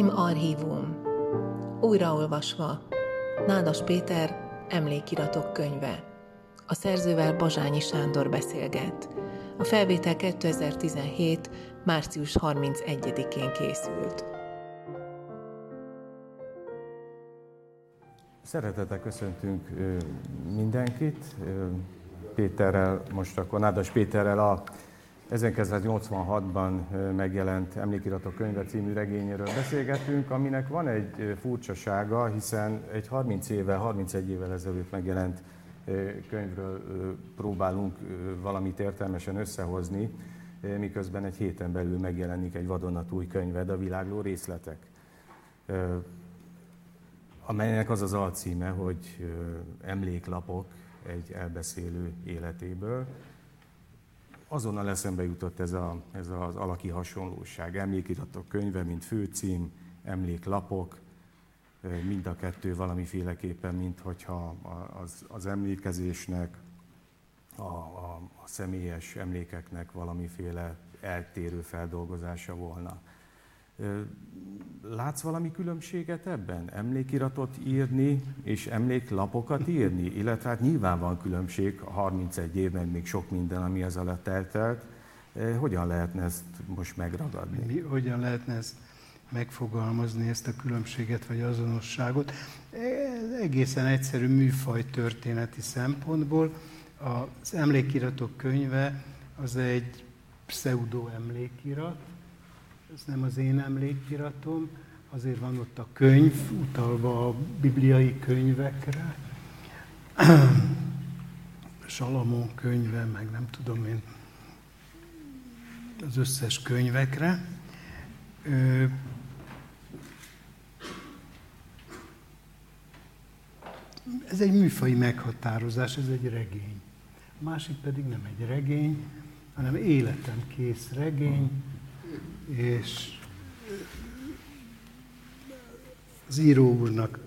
Him Archívum. Újraolvasva. Nádas Péter Emlékiratok könyve. A szerzővel Bazsányi Sándor beszélget. A felvétel 2017. március 31-én készült. Szeretettel köszöntünk mindenkit. Péterrel, most akkor Nádas Péterrel a 1986-ban megjelent Emlékiratok könyve című regényéről beszélgetünk, aminek van egy furcsasága, hiszen egy 30 éve, 31 évvel ezelőtt megjelent könyvről próbálunk valamit értelmesen összehozni, miközben egy héten belül megjelenik egy vadonatúj könyved, a világló részletek, amelynek az az alcíme, hogy emléklapok egy elbeszélő életéből azonnal eszembe jutott ez, a, ez az alaki hasonlóság. Emlékiratok könyve, mint főcím, emléklapok, mind a kettő valamiféleképpen, mint hogyha az, az emlékezésnek, a, a, a személyes emlékeknek valamiféle eltérő feldolgozása volna. Látsz valami különbséget ebben? Emlékiratot írni és emléklapokat írni? Illetve hát nyilván van különbség, a 31 évben még sok minden, ami ez alatt eltelt. Hogyan lehetne ezt most megragadni? Mi, hogyan lehetne ezt megfogalmazni, ezt a különbséget vagy azonosságot? Ez egészen egyszerű műfaj történeti szempontból. Az emlékiratok könyve az egy pseudo emlékirat, ez nem az én emlékiratom, azért van ott a könyv, utalva a bibliai könyvekre, Salamon könyve, meg nem tudom én, az összes könyvekre. Ez egy műfai meghatározás, ez egy regény. A másik pedig nem egy regény, hanem életem kész regény, és az író úrnak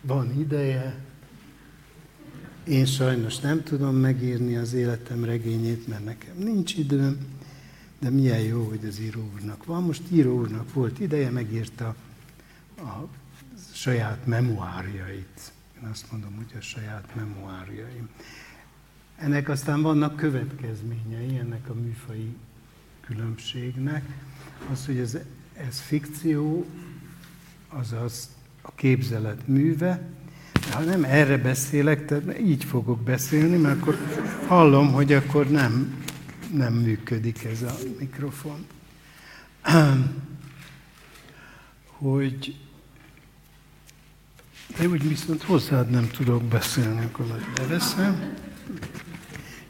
van ideje, én sajnos nem tudom megírni az életem regényét, mert nekem nincs időm, de milyen jó, hogy az író úrnak van. Most író úrnak volt ideje, megírta a saját memoárjait. Én azt mondom, hogy a saját memoárjaim. Ennek aztán vannak következményei, ennek a műfai különbségnek, az, hogy ez, ez fikció, azaz a képzelet műve, de ha nem erre beszélek, tehát így fogok beszélni, mert akkor hallom, hogy akkor nem, nem működik ez a mikrofon. hogy de úgy viszont hozzád nem tudok beszélni, akkor majd beveszem,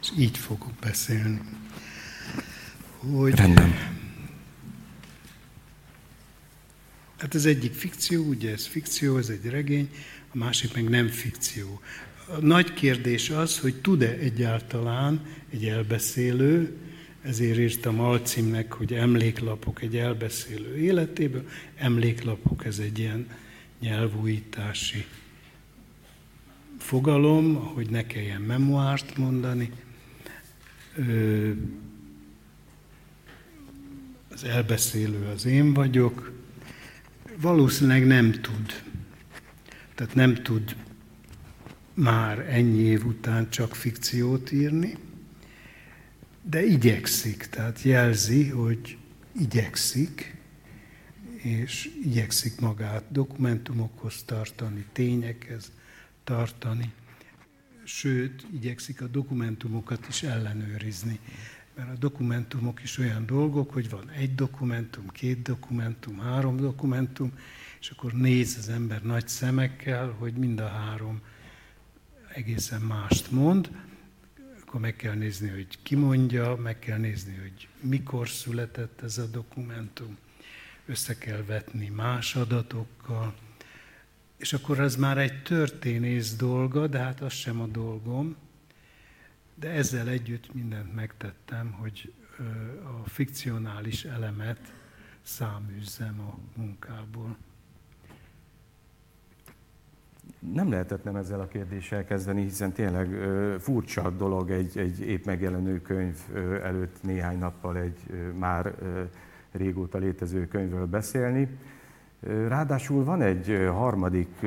és így fogok beszélni hogy... Rendben. Hát az egyik fikció, ugye ez fikció, ez egy regény, a másik meg nem fikció. A nagy kérdés az, hogy tud-e egyáltalán egy elbeszélő, ezért írtam alcímnek, hogy emléklapok egy elbeszélő életéből. Emléklapok, ez egy ilyen nyelvújítási fogalom, hogy ne kelljen memoárt mondani az elbeszélő az én vagyok, valószínűleg nem tud. Tehát nem tud már ennyi év után csak fikciót írni, de igyekszik, tehát jelzi, hogy igyekszik, és igyekszik magát dokumentumokhoz tartani, tényekhez tartani, sőt, igyekszik a dokumentumokat is ellenőrizni mert a dokumentumok is olyan dolgok, hogy van egy dokumentum, két dokumentum, három dokumentum, és akkor néz az ember nagy szemekkel, hogy mind a három egészen mást mond, akkor meg kell nézni, hogy ki mondja, meg kell nézni, hogy mikor született ez a dokumentum, össze kell vetni más adatokkal, és akkor ez már egy történész dolga, de hát az sem a dolgom, de ezzel együtt mindent megtettem, hogy a fikcionális elemet száműzzem a munkából. Nem lehetett nem ezzel a kérdéssel kezdeni, hiszen tényleg ö, furcsa dolog egy, egy épp megjelenő könyv ö, előtt néhány nappal egy ö, már ö, régóta létező könyvről beszélni. Ráadásul van egy harmadik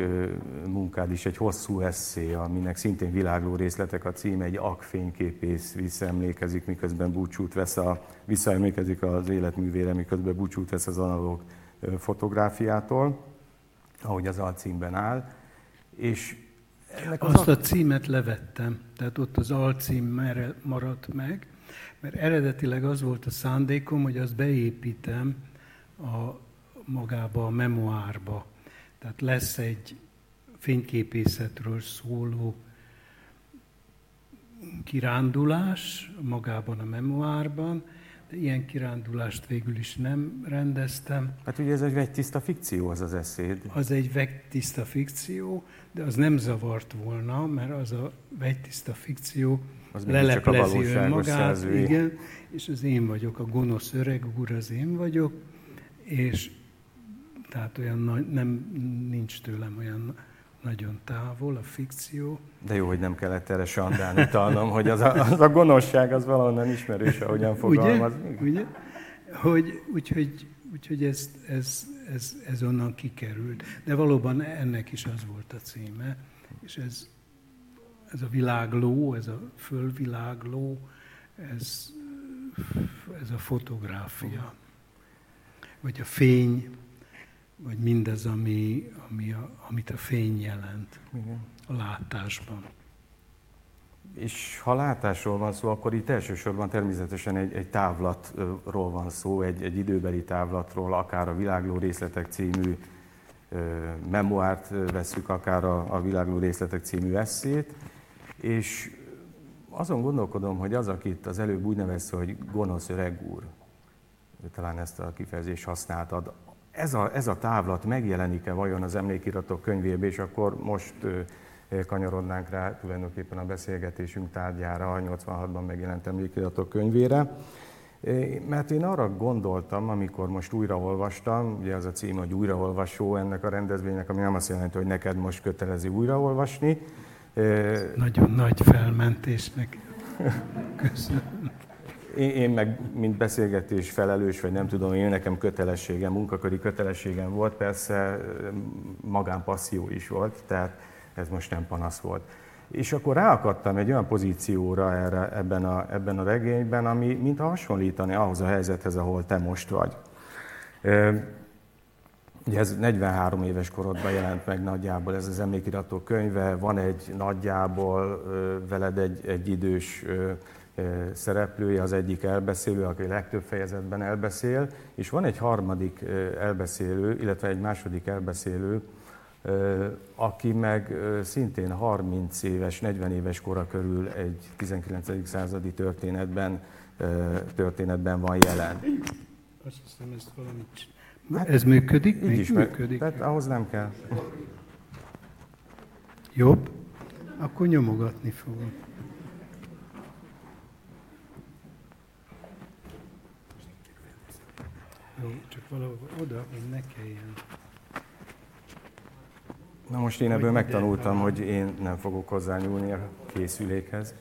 munkád is, egy hosszú eszé, aminek szintén világló részletek a címe, egy akfényképész visszaemlékezik, miközben búcsút vesz a, visszaemlékezik az életművére, miközben búcsút vesz az analóg fotográfiától, ahogy az alcímben áll. És ennek az Azt a címet levettem, tehát ott az alcím maradt meg, mert eredetileg az volt a szándékom, hogy azt beépítem a magába a memoárba. Tehát lesz egy fényképészetről szóló kirándulás magában a memoárban, de ilyen kirándulást végül is nem rendeztem. Hát ugye ez egy vegytiszta fikció, az az eszéd. Az egy vegytiszta fikció, de az nem zavart volna, mert az a vegytiszta fikció az leleplezi önmagát, igen, és az én vagyok, a gonosz öreg úr az én vagyok, és tehát olyan nagy, nem, nincs tőlem olyan nagyon távol a fikció. De jó, hogy nem kellett erre Sandán utalnom, hogy az a, az a gonoszság az valahonnan ismerős, ahogyan fogalmaz. Ugye? Ugye? Hogy, úgyhogy, úgyhogy ez, ez, ez, ez onnan kikerült. De valóban ennek is az volt a címe, és ez, ez a világló, ez a fölvilágló, ez, ez a fotográfia, vagy a fény, vagy mindez, ami, ami a, amit a fény jelent Igen. a látásban. És ha látásról van szó, akkor itt elsősorban természetesen egy, egy távlatról van szó, egy, egy időbeli távlatról, akár a Világló részletek című memoárt veszük, akár a, a Világló részletek című eszét, és azon gondolkodom, hogy az, akit az előbb úgy nevezte, hogy gonosz öreg úr, talán ezt a kifejezést használtad, ez a, ez a távlat megjelenik-e vajon az emlékiratok könyvében, és akkor most kanyarodnánk rá tulajdonképpen a beszélgetésünk tárgyára, a 86-ban megjelent emlékiratok könyvére. Mert én arra gondoltam, amikor most újraolvastam, ugye az a cím, hogy újraolvasó ennek a rendezvénynek, ami nem azt jelenti, hogy neked most kötelezi újraolvasni. Nagyon nagy felmentésnek. Köszönöm én, én meg, mint beszélgetés felelős, vagy nem tudom, én nekem kötelességem, munkaköri kötelességem volt, persze magánpasszió is volt, tehát ez most nem panasz volt. És akkor ráakadtam egy olyan pozícióra erre, ebben, a, ebben a regényben, ami mintha hasonlítani ahhoz a helyzethez, ahol te most vagy. Ugye ez 43 éves korodban jelent meg nagyjából ez az emlékiratok könyve, van egy nagyjából veled egy, egy idős szereplője, az egyik elbeszélő, aki legtöbb fejezetben elbeszél, és van egy harmadik elbeszélő, illetve egy második elbeszélő, aki meg szintén 30 éves, 40 éves kora körül egy 19. századi történetben, történetben van jelen. Azt hiszem, ezt valamit... Hát, ez működik? Így is működik. Tehát ahhoz nem kell. Jobb? Akkor nyomogatni fogom. Valahol oda, hogy ne kelljen. Na most én ebből megtanultam, hogy én nem fogok hozzányúlni a készülékhez.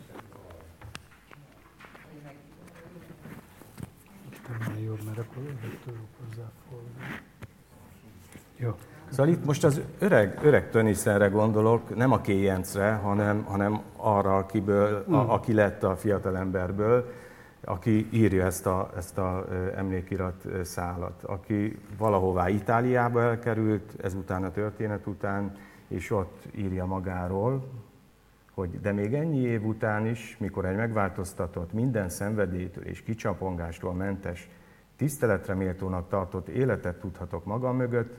Jobb, mert akkor tudok hozzáfordulni. Jó. Szóval itt most az öreg, öreg Tönniszenre gondolok, nem a Kéjencre, hanem, hanem arra, akiből, a, hmm. aki lett a fiatalemberből, aki írja ezt a, ezt a emlékirat szálat, aki valahová Itáliába elkerült, ezután a történet után, és ott írja magáról, hogy de még ennyi év után is, mikor egy megváltoztatott, minden szenvedélytől és kicsapongástól mentes, tiszteletre méltónak tartott életet tudhatok magam mögött,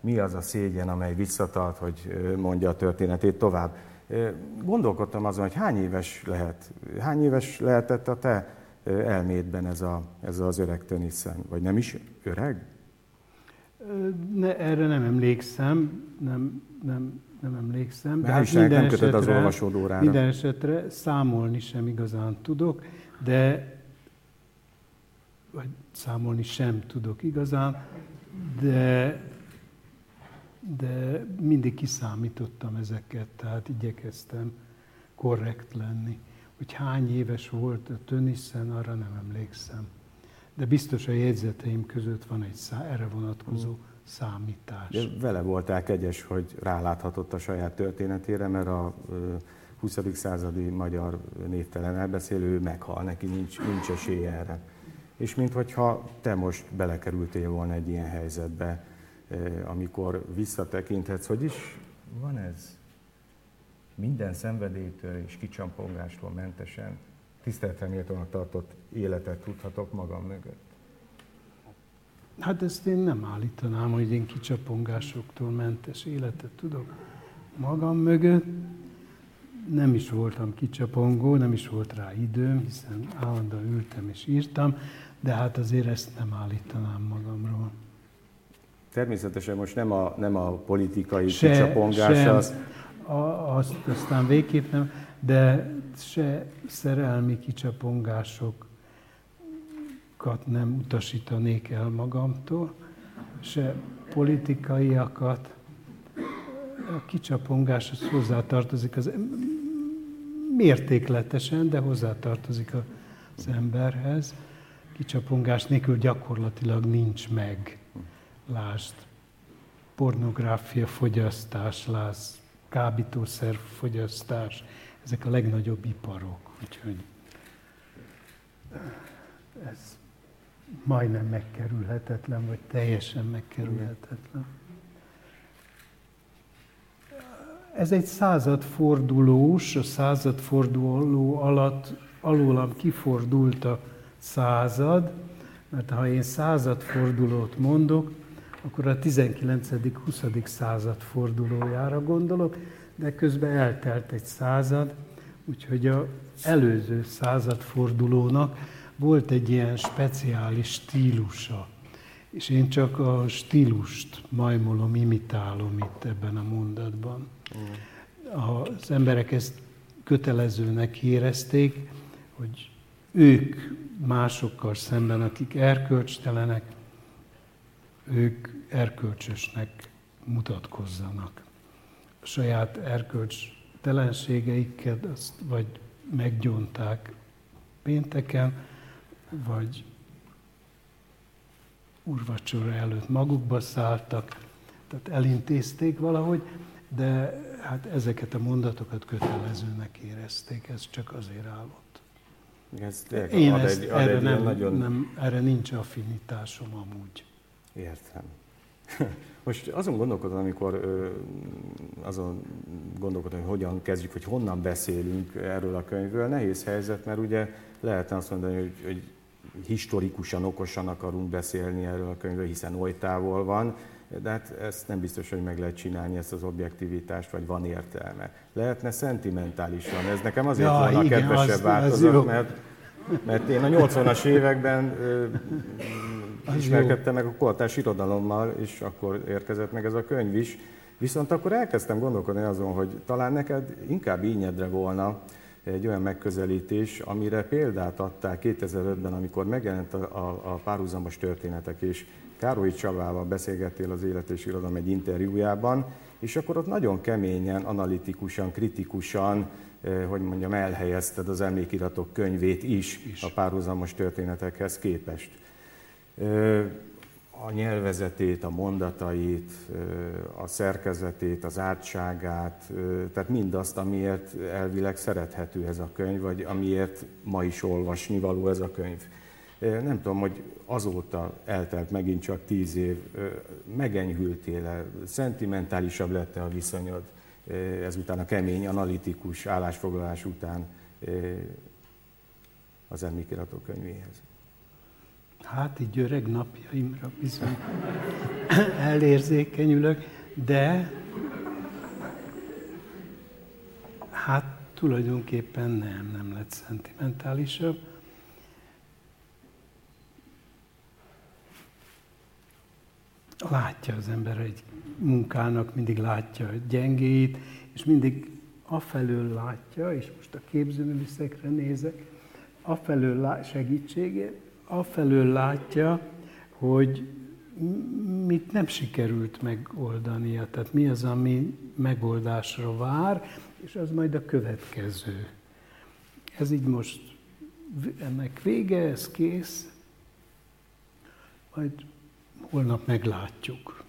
mi az a szégyen, amely visszatart, hogy mondja a történetét tovább. Gondolkodtam azon, hogy hány éves lehet, hány éves lehetett a te elmédben ez, a, ez az öreg Tönnissen? Vagy nem is öreg? Ne, erre nem emlékszem, nem, nem, nem emlékszem. De hát minden nem kötött az olvasódórára. Minden esetre számolni sem igazán tudok, de vagy számolni sem tudok igazán, de, de mindig kiszámítottam ezeket, tehát igyekeztem korrekt lenni hogy hány éves volt a Tönnissen, arra nem emlékszem. de biztos a jegyzeteim között van egy szá, erre vonatkozó számítás. De vele voltál kegyes, hogy ráláthatott a saját történetére, mert a 20. századi magyar névtelen elbeszélő meghal, neki nincs, nincs esélye erre. És minthogyha te most belekerültél volna egy ilyen helyzetbe, amikor visszatekinthetsz, hogy is van ez? Minden szenvedélytől és kicsampongástól mentesen tiszteletreméltónak tartott életet tudhatok magam mögött. Hát ezt én nem állítanám, hogy én kicsapongásoktól mentes életet tudok magam mögött. Nem is voltam kicsapongó, nem is volt rá időm, hiszen állandóan ültem és írtam, de hát azért ezt nem állítanám magamról. Természetesen most nem a, nem a politikai se, kicsapongás sem, az... Azt aztán végképp nem, de se szerelmi kicsapongások, nem utasítanék el magamtól, se politikaiakat. A kicsapongás az hozzátartozik az mértékletesen, de hozzátartozik az emberhez. Kicsapongás nélkül gyakorlatilag nincs meg. Lásd, pornográfia fogyasztás, lásd, kábítószer fogyasztás, ezek a legnagyobb iparok. Úgyhogy ez majdnem megkerülhetetlen, vagy teljesen megkerülhetetlen. Ez egy századfordulós, a századforduló alatt alólam kifordult a század, mert ha én századfordulót mondok, akkor a 19.-20. század fordulójára gondolok, de közben eltelt egy század, úgyhogy a előző századfordulónak volt egy ilyen speciális stílusa. És én csak a stílust majmolom, imitálom itt ebben a mondatban. Az emberek ezt kötelezőnek érezték, hogy ők másokkal szemben, akik erkölcstelenek, ők erkölcsösnek mutatkozzanak. A saját erkölcs telenségeiket azt vagy meggyonták pénteken, vagy urvacsora előtt magukba szálltak, tehát elintézték valahogy, de hát ezeket a mondatokat kötelezőnek érezték, ez csak azért állott. Ez Én ad ezt, egy, ad erre, egy nem, nagyon... nem, erre nincs affinitásom amúgy. Értem. Most azon gondolkodom, amikor azon gondolkodom, hogy hogyan kezdjük, hogy honnan beszélünk erről a könyvről. Nehéz helyzet, mert ugye lehetne azt mondani, hogy, hogy historikusan, okosan akarunk beszélni erről a könyvről, hiszen oly távol van, de hát ezt nem biztos, hogy meg lehet csinálni, ezt az objektivitást, vagy van értelme. Lehetne szentimentálisan, ez nekem azért ja, volna igen, kedvesebb az, változat, az mert, mert én a 80-as években ö, ismerkedtem meg a kortás irodalommal, és akkor érkezett meg ez a könyv is. Viszont akkor elkezdtem gondolkodni azon, hogy talán neked inkább ínyedre volna egy olyan megközelítés, amire példát adtál 2005-ben, amikor megjelent a, a, a párhuzamos történetek, és Károly Csavával beszélgettél az Élet és Irodalom egy interjújában, és akkor ott nagyon keményen, analitikusan, kritikusan, eh, hogy mondjam, elhelyezted az emlékiratok könyvét is, is. a párhuzamos történetekhez képest. Eh, a nyelvezetét, a mondatait, a szerkezetét, az átságát, tehát mindazt, amiért elvileg szerethető ez a könyv, vagy amiért ma is olvasni való ez a könyv. Nem tudom, hogy azóta eltelt megint csak tíz év, megenyhültél-e, szentimentálisabb lett-e a viszonyod ezután a kemény, analitikus állásfoglalás után az emlékiratok könyvéhez? Hát így öreg napjaimra bizony elérzékenyülök, de hát tulajdonképpen nem, nem lett szentimentálisabb. Látja az ember egy munkának, mindig látja a gyengéit, és mindig afelől látja, és most a képzőművészekre nézek, afelől segítségét, afelől látja, hogy mit nem sikerült megoldania, tehát mi az, ami megoldásra vár, és az majd a következő. Ez így most ennek vége, ez kész, majd holnap meglátjuk.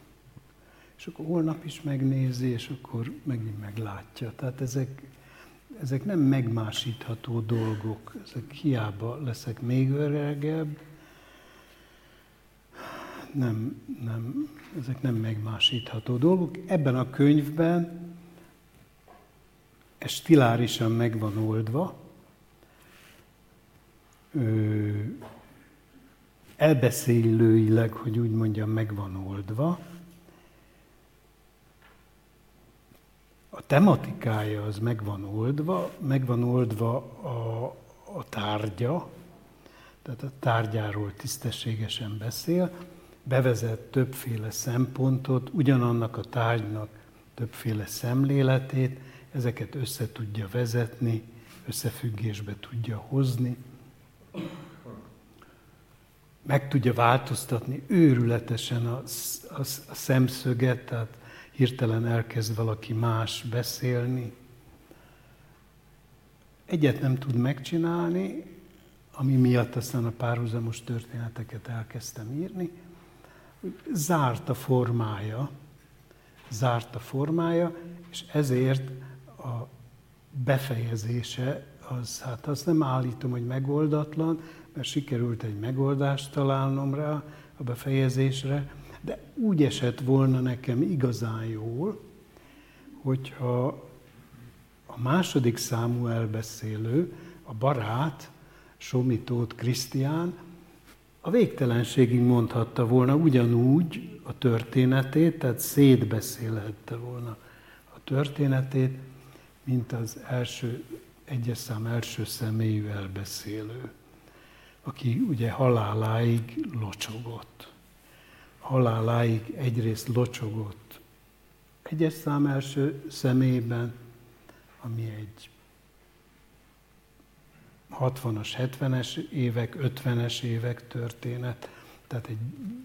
És akkor holnap is megnézi, és akkor megint meglátja. Tehát ezek, ezek nem megmásítható dolgok, ezek hiába leszek még öregebb, nem, nem, ezek nem megmásítható dolgok. Ebben a könyvben ez stilárisan meg van oldva, ö, elbeszélőileg, hogy úgy mondjam, meg oldva. A tematikája az meg van oldva, meg van oldva a, a tárgya, tehát a tárgyáról tisztességesen beszél, bevezet többféle szempontot, ugyanannak a tárgynak többféle szemléletét, ezeket össze tudja vezetni, összefüggésbe tudja hozni, meg tudja változtatni őrületesen a, a, a szemszöget, tehát hirtelen elkezd valaki más beszélni. Egyet nem tud megcsinálni, ami miatt aztán a párhuzamos történeteket elkezdtem írni, zárt a formája, zárt a formája, és ezért a befejezése, az, hát azt nem állítom, hogy megoldatlan, mert sikerült egy megoldást találnom rá a befejezésre, de úgy esett volna nekem igazán jól, hogyha a második számú elbeszélő, a barát, Somitót Krisztián, a végtelenségig mondhatta volna ugyanúgy a történetét, tehát szétbeszélhette volna a történetét, mint az első, egyes szám első személyű elbeszélő, aki ugye haláláig locsogott. Haláláig egyrészt locsogott egyes szám első személyben, ami egy 60-as, 70-es évek, 50-es évek történet, tehát egy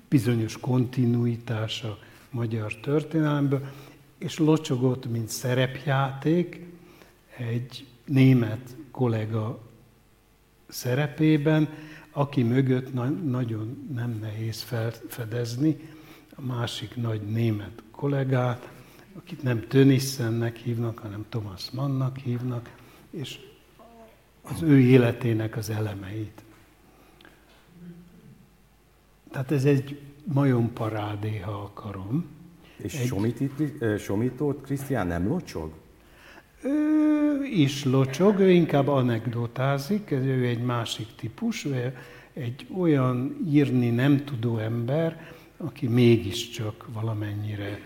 bizonyos kontinuitás a magyar történelemből, és locsogott, mint szerepjáték, egy német kollega szerepében, aki mögött na- nagyon nem nehéz felfedezni a másik nagy német kollégát, akit nem Tönissennek hívnak, hanem Thomas Mannnak hívnak, és az ő életének az elemeit. Tehát ez egy majomparádé, ha akarom. És egy... Somitót Krisztián nem locsog? Ő is locsog, ő inkább anekdotázik, ő egy másik típus, ő egy olyan írni nem tudó ember, aki mégiscsak valamennyire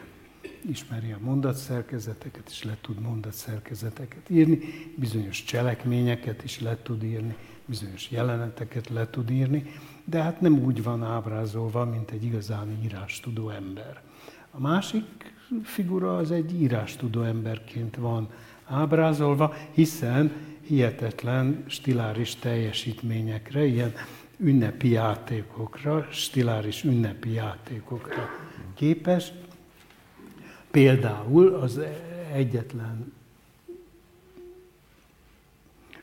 ismeri a mondatszerkezeteket, és le tud mondatszerkezeteket írni, bizonyos cselekményeket is le tud írni, bizonyos jeleneteket le tud írni, de hát nem úgy van ábrázolva, mint egy igazán írástudó ember. A másik figura az egy írástudó emberként van ábrázolva, hiszen hihetetlen stiláris teljesítményekre, ilyen ünnepi játékokra, stiláris ünnepi játékokra képes, Például az egyetlen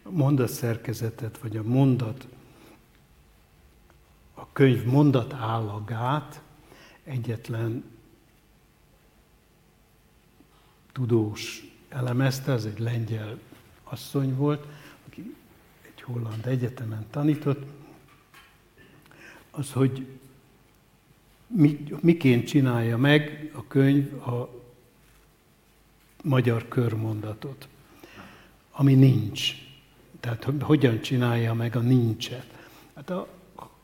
mondatszerkezetet, vagy a mondat, a könyv mondat állagát egyetlen tudós elemezte, az egy lengyel asszony volt, aki egy holland egyetemen tanított, az, hogy miként csinálja meg a könyv a magyar körmondatot, ami nincs. Tehát hogyan csinálja meg a nincset. Hát a,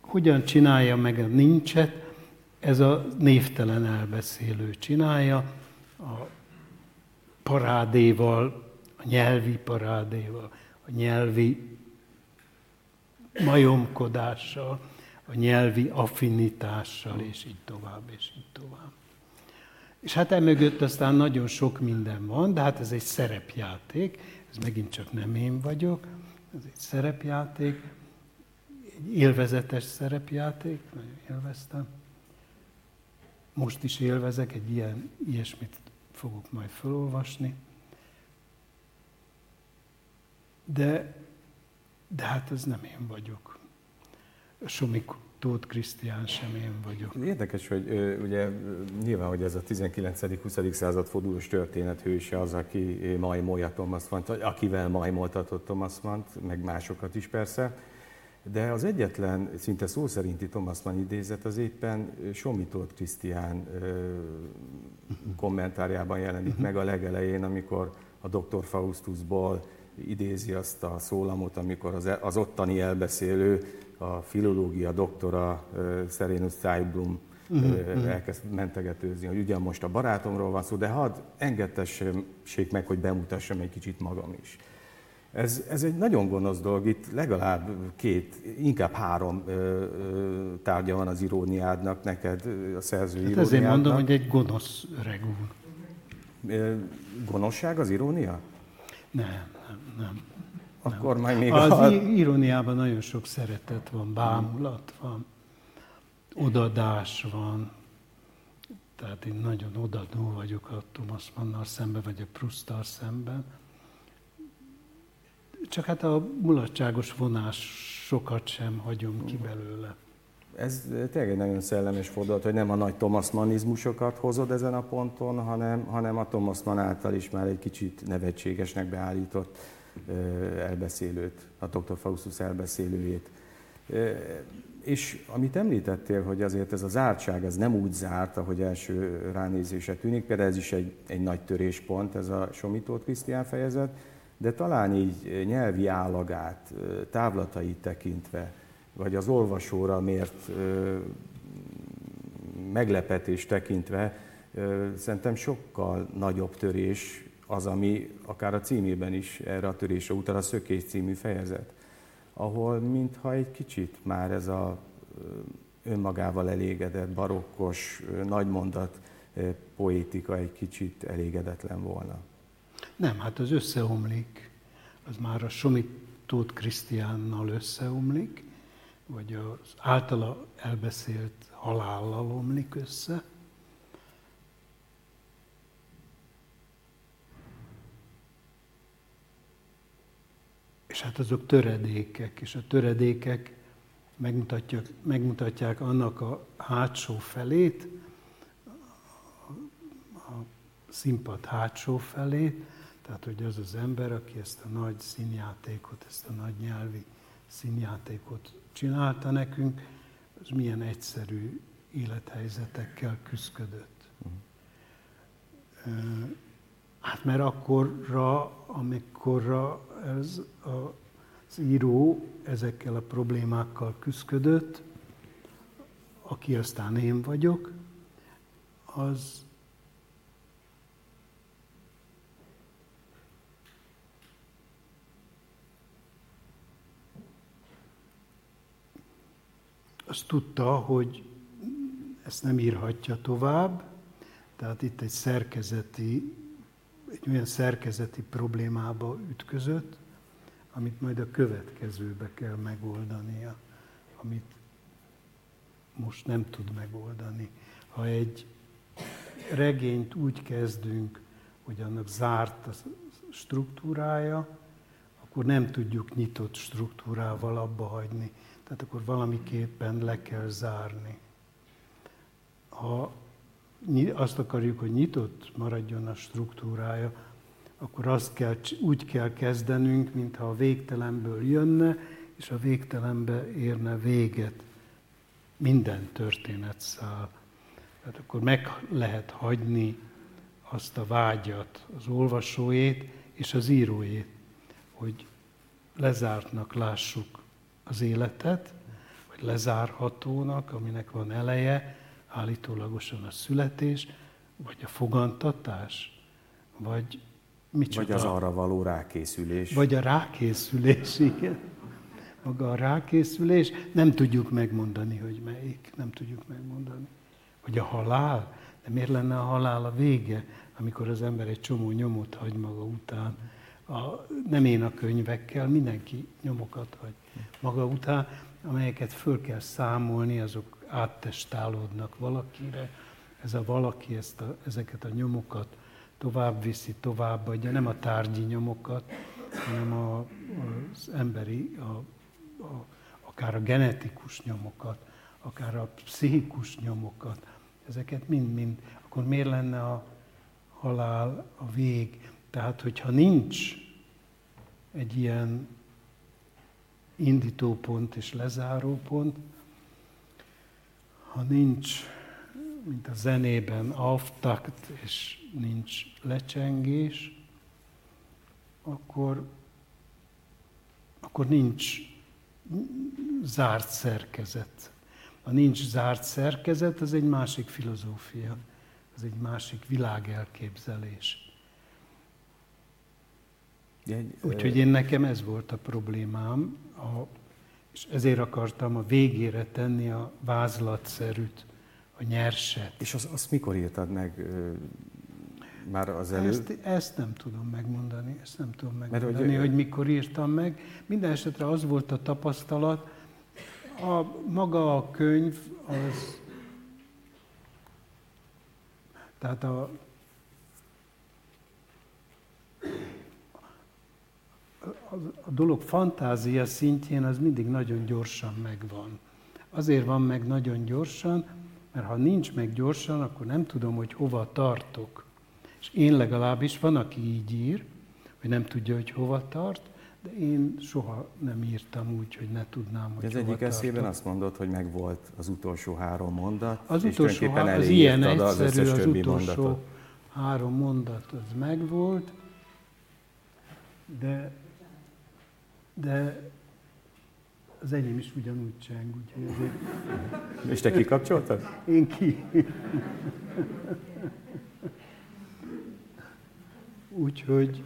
hogyan csinálja meg a nincset, ez a névtelen elbeszélő csinálja, a parádéval, a nyelvi parádéval, a nyelvi majomkodással, a nyelvi affinitással, és így tovább, és így tovább. És hát emögött aztán nagyon sok minden van, de hát ez egy szerepjáték, ez megint csak nem én vagyok, ez egy szerepjáték, egy élvezetes szerepjáték, nagyon élveztem. Most is élvezek, egy ilyen, ilyesmit fogok majd felolvasni. De, de hát ez nem én vagyok. Somik Tóth Krisztián sem én vagyok. Érdekes, hogy ugye nyilván, hogy ez a 19.-20. század fordulós történet hőse az, aki majmolja Thomas Mann, akivel majmoltatott Thomas mann meg másokat is persze. De az egyetlen, szinte szó szerinti Thomas Mann idézet az éppen Somi Tóth Krisztián kommentárjában jelenik meg a legelején, amikor a Dr. Faustusból idézi azt a szólamot, amikor az, az ottani elbeszélő a filológia doktora Serenus Zeitblum uh-huh, elkezd mentegetőzni, hogy ugyan most a barátomról van szó, de hadd engedtessék meg, hogy bemutassam egy kicsit magam is. Ez, ez egy nagyon gonosz dolog, itt legalább két, inkább három ö, tárgya van az iróniádnak, neked a szerző hát iróniádnak. ezért mondom, hogy egy gonosz öreg úr. Gonoszság az irónia? Nem, nem, nem. Akkor majd még az a... iróniában nagyon sok szeretet van, bámulat van, odadás van. Tehát én nagyon odadó vagyok a Thomas Mannnal szemben, vagy a Prusttal szemben. Csak hát a mulatságos vonás sokat sem hagyom ki belőle. Ez tényleg egy nagyon szellemes fordulat, hogy nem a nagy Thomas Mannizmusokat hozod ezen a ponton, hanem, hanem a Thomas Mann által is már egy kicsit nevetségesnek beállított elbeszélőt, a Dr. Faustus elbeszélőjét. És amit említettél, hogy azért ez a zártság, ez nem úgy zárt, ahogy első ránézése tűnik, például ez is egy, egy nagy töréspont, ez a Somitót Krisztián fejezet, de talán így nyelvi állagát, távlatait tekintve, vagy az olvasóra mért meglepetést tekintve, szerintem sokkal nagyobb törés az, ami akár a címében is erre a törésre utal, a Szökés című fejezet, ahol mintha egy kicsit már ez a önmagával elégedett, barokkos, nagymondat poétika egy kicsit elégedetlen volna. Nem, hát az összeomlik, az már a Somit Tóth Krisztiánnal összeomlik, vagy az általa elbeszélt halállal omlik össze, és hát azok töredékek, és a töredékek megmutatják, megmutatják annak a hátsó felét, a színpad hátsó felét, tehát hogy az az ember, aki ezt a nagy színjátékot, ezt a nagy nyelvi színjátékot csinálta nekünk, az milyen egyszerű élethelyzetekkel küzdött. Uh-huh. Hát mert akkorra, amikorra ez a, az író ezekkel a problémákkal küzdött, aki aztán én vagyok, az azt tudta, hogy ezt nem írhatja tovább, tehát itt egy szerkezeti egy olyan szerkezeti problémába ütközött, amit majd a következőbe kell megoldania, amit most nem tud megoldani. Ha egy regényt úgy kezdünk, hogy annak zárt a struktúrája, akkor nem tudjuk nyitott struktúrával abba hagyni. Tehát akkor valamiképpen le kell zárni. Ha azt akarjuk, hogy nyitott maradjon a struktúrája, akkor azt kell, úgy kell kezdenünk, mintha a végtelenből jönne, és a végtelenbe érne véget minden történetszál. Tehát akkor meg lehet hagyni azt a vágyat, az olvasóét és az íróét, hogy lezártnak lássuk az életet, vagy lezárhatónak, aminek van eleje, állítólagosan a születés, vagy a fogantatás, vagy micsoda. Vagy az arra való rákészülés. Vagy a rákészülés, igen. Maga a rákészülés, nem tudjuk megmondani, hogy melyik, nem tudjuk megmondani. Vagy a halál, de miért lenne a halál a vége, amikor az ember egy csomó nyomot hagy maga után. A, nem én a könyvekkel, mindenki nyomokat hagy maga után, amelyeket föl kell számolni, azok áttestálódnak valakire, ez a valaki ezt a, ezeket a nyomokat tovább viszi, továbbadja, nem a tárgyi nyomokat, hanem a, az emberi, a, a akár a genetikus nyomokat, akár a pszichikus nyomokat, ezeket mind-mind, akkor miért lenne a halál a vég? Tehát, hogyha nincs egy ilyen indítópont és lezárópont, ha nincs, mint a zenében, auftakt és nincs lecsengés, akkor, akkor nincs zárt szerkezet. Ha nincs zárt szerkezet, az egy másik filozófia, az egy másik világelképzelés. Úgyhogy én nekem ez volt a problémám, a, és ezért akartam a végére tenni a vázlatszerűt, a nyerset. És azt, azt mikor írtad meg? Már az elő... Ezt, ezt nem tudom megmondani, ezt nem tudom megmondani, Mert, hogy, hogy mikor írtam meg. Minden esetre az volt a tapasztalat, a, maga a könyv az, tehát a, a, dolog fantázia szintjén az mindig nagyon gyorsan megvan. Azért van meg nagyon gyorsan, mert ha nincs meg gyorsan, akkor nem tudom, hogy hova tartok. És én legalábbis van, aki így ír, hogy nem tudja, hogy hova tart, de én soha nem írtam úgy, hogy ne tudnám, hogy Ez egyik eszében azt mondod, hogy meg volt az utolsó három mondat, az és utolsó há- az ilyen egyszerű, az, összes az utolsó mondatot. három mondat az megvolt, de, de az enyém is ugyanúgy cseng, úgyhogy ezért... És te kikapcsoltad? Én ki. Úgyhogy...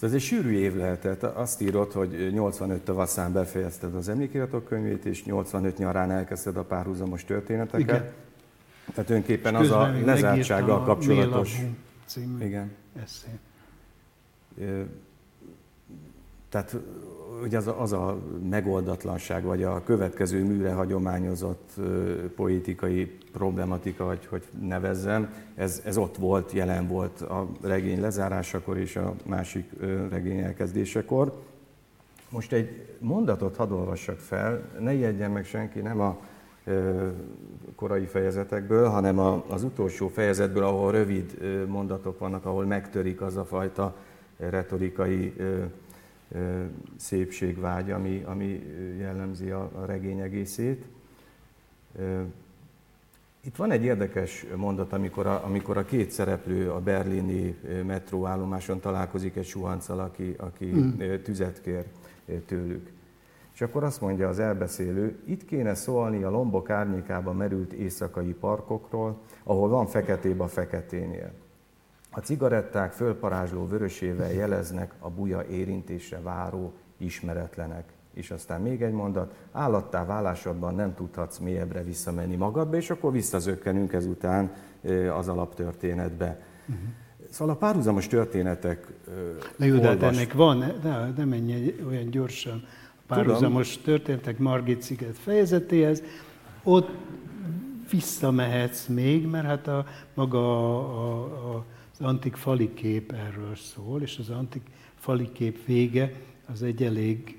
Ez egy sűrű év lehetett. Azt írod, hogy 85 tavaszán befejezted az emlékiratok könyvét, és 85 nyarán elkezdted a párhuzamos történeteket. Igen. Tehát önképpen az a lezártsággal kapcsolatos... Igen. Eszé. Tehát ugye az a, az a megoldatlanság, vagy a következő műre hagyományozott politikai problematika, vagy hogy nevezzem, ez, ez ott volt, jelen volt a regény lezárásakor és a másik regény elkezdésekor. Most egy mondatot hadd olvassak fel, ne ijedjen meg senki, nem a korai fejezetekből, hanem az utolsó fejezetből, ahol rövid mondatok vannak, ahol megtörik az a fajta retorikai szépségvágy, ami, ami jellemzi a, a regény egészét. Itt van egy érdekes mondat, amikor a, amikor a két szereplő a berlini metróállomáson találkozik egy suhanccal, aki, aki mm. tüzet kér tőlük. És akkor azt mondja az elbeszélő, itt kéne szólni a lombok árnyékába merült éjszakai parkokról, ahol van feketébb a feketénél. A cigaretták fölparázsló vörösével jeleznek a buja érintésre váró ismeretlenek. És aztán még egy mondat, állattá válásodban nem tudhatsz mélyebbre visszamenni magadba, és akkor visszazökkenünk ezután az alaptörténetbe. Uh-huh. Szóval a párhuzamos történetek De jó, de ennek van, de, de menj olyan gyorsan. A párhuzamos Tudom. történetek Margit sziget fejezetéhez, ott visszamehetsz még, mert hát a maga a, a, a az antik fali kép erről szól, és az antik fali kép vége az egy elég,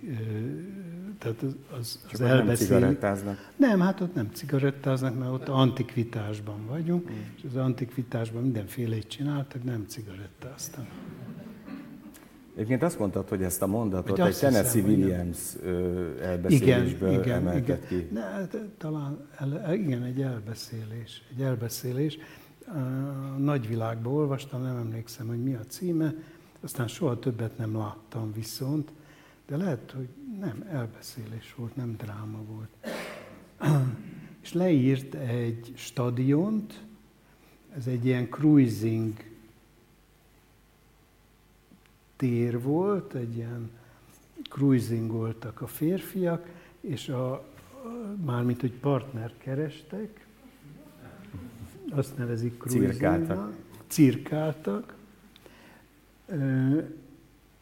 tehát az, az, az elbeszél. Nem cigarettáznak? Nem, hát ott nem cigarettáznak, mert ott antikvitásban vagyunk, mm. és az antikvitásban mindenfélét csináltak, nem cigarettáztak. Egyébként azt mondtad, hogy ezt a mondatot egy Tennessee Williams elbeszélésből igen, igen, emelted igen. ki. Ne, hát, talán el, igen, egy elbeszélés. Egy elbeszélés nagyvilágban olvastam, nem emlékszem, hogy mi a címe, aztán soha többet nem láttam viszont, de lehet, hogy nem elbeszélés volt, nem dráma volt. És leírt egy stadiont, ez egy ilyen cruising tér volt, egy ilyen cruisingoltak a férfiak, és a, mármint, hogy partnert kerestek, azt nevezik Cirkáltak. Cirkáltak.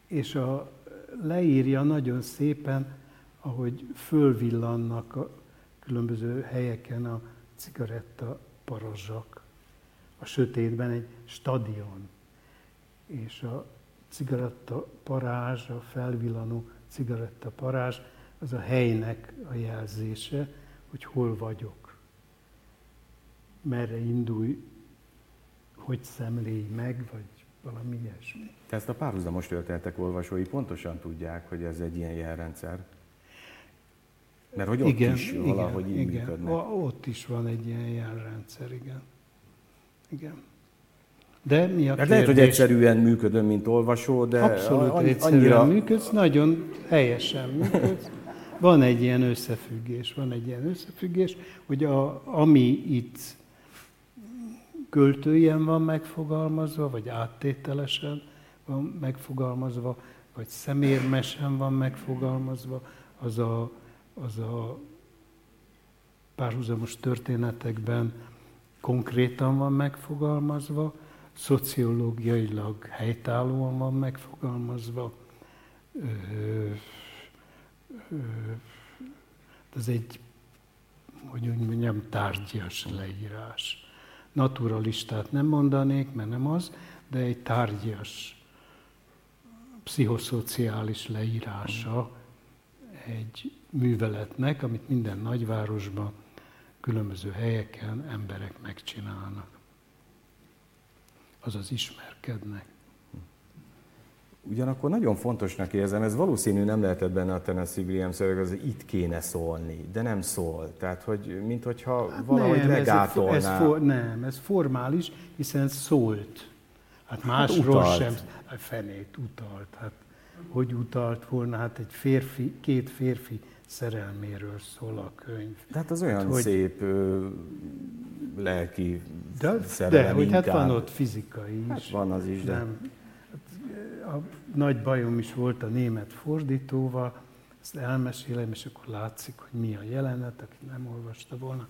És a, leírja nagyon szépen, ahogy fölvillannak a különböző helyeken a cigaretta parazsak. A sötétben egy stadion. És a cigaretta parázs, a felvillanó cigaretta parázs, az a helynek a jelzése, hogy hol vagyok. Merre indulj, hogy szemlélj meg, vagy valami ilyesmi. Ezt a párhuzamos történetek olvasói pontosan tudják, hogy ez egy ilyen jelrendszer. Mert hogy ott igen, is valahogy igen, így igen. működnek. Ott is van egy ilyen jelrendszer, igen. Igen. De mi a hát Lehet, hogy egyszerűen működöm, mint olvasó, de Abszolút annyira... egyszerűen működsz, nagyon helyesen működsz. Van egy ilyen összefüggés, van egy ilyen összefüggés, hogy a, ami itt költőjen van megfogalmazva, vagy áttételesen van megfogalmazva, vagy szemérmesen van megfogalmazva, az a, az a párhuzamos történetekben konkrétan van megfogalmazva, szociológiailag helytállóan van megfogalmazva. Ez egy, hogy úgy mondjam, tárgyas leírás. Naturalistát nem mondanék, mert nem az, de egy tárgyas, pszichoszociális leírása egy műveletnek, amit minden nagyvárosban, különböző helyeken emberek megcsinálnak azaz ismerkednek. Ugyanakkor nagyon fontosnak érzem, ez valószínű nem lehetett benne a Tennessee Williams az itt kéne szólni, de nem szól. Tehát, hogy minthogyha hát valahogy nem, legátolná. Ez, ez for, nem, ez formális, hiszen szólt. Hát, hát másról hát sem, hát fenét utalt. Hát hogy utalt volna, hát egy férfi, két férfi szerelméről szól a könyv. Tehát az olyan hát, hogy, szép ö, lelki de, szerelem De, hogy hát van ott fizikai is. Hát van az is, de... Nem. A nagy bajom is volt a német fordítóval, ezt elmesélem, és akkor látszik, hogy mi a jelenet, aki nem olvasta volna.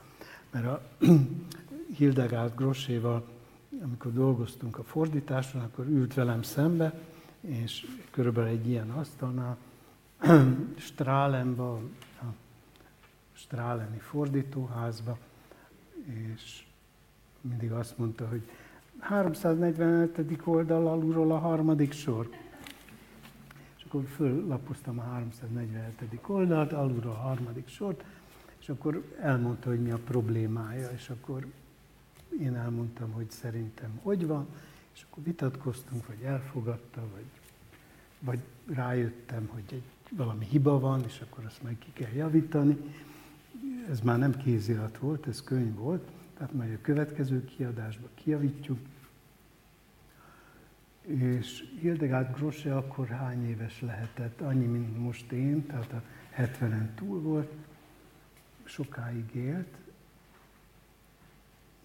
Mert a Hildegard Grosséval, amikor dolgoztunk a fordításon, akkor ült velem szembe, és körülbelül egy ilyen asztalnál Strálenba, a Stráleni fordítóházba, és mindig azt mondta, hogy 347. oldal alulról a harmadik sor. És akkor föllapoztam a 347. oldalt, alulról a harmadik sort, és akkor elmondta, hogy mi a problémája, és akkor én elmondtam, hogy szerintem hogy van, és akkor vitatkoztunk, vagy elfogadta, vagy, vagy rájöttem, hogy egy valami hiba van, és akkor azt meg ki kell javítani. Ez már nem kézirat volt, ez könyv volt, tehát majd a következő kiadásban kijavítjuk. És Hildegard Grosse akkor hány éves lehetett? Annyi, mint most én, tehát a 70-en túl volt, sokáig élt,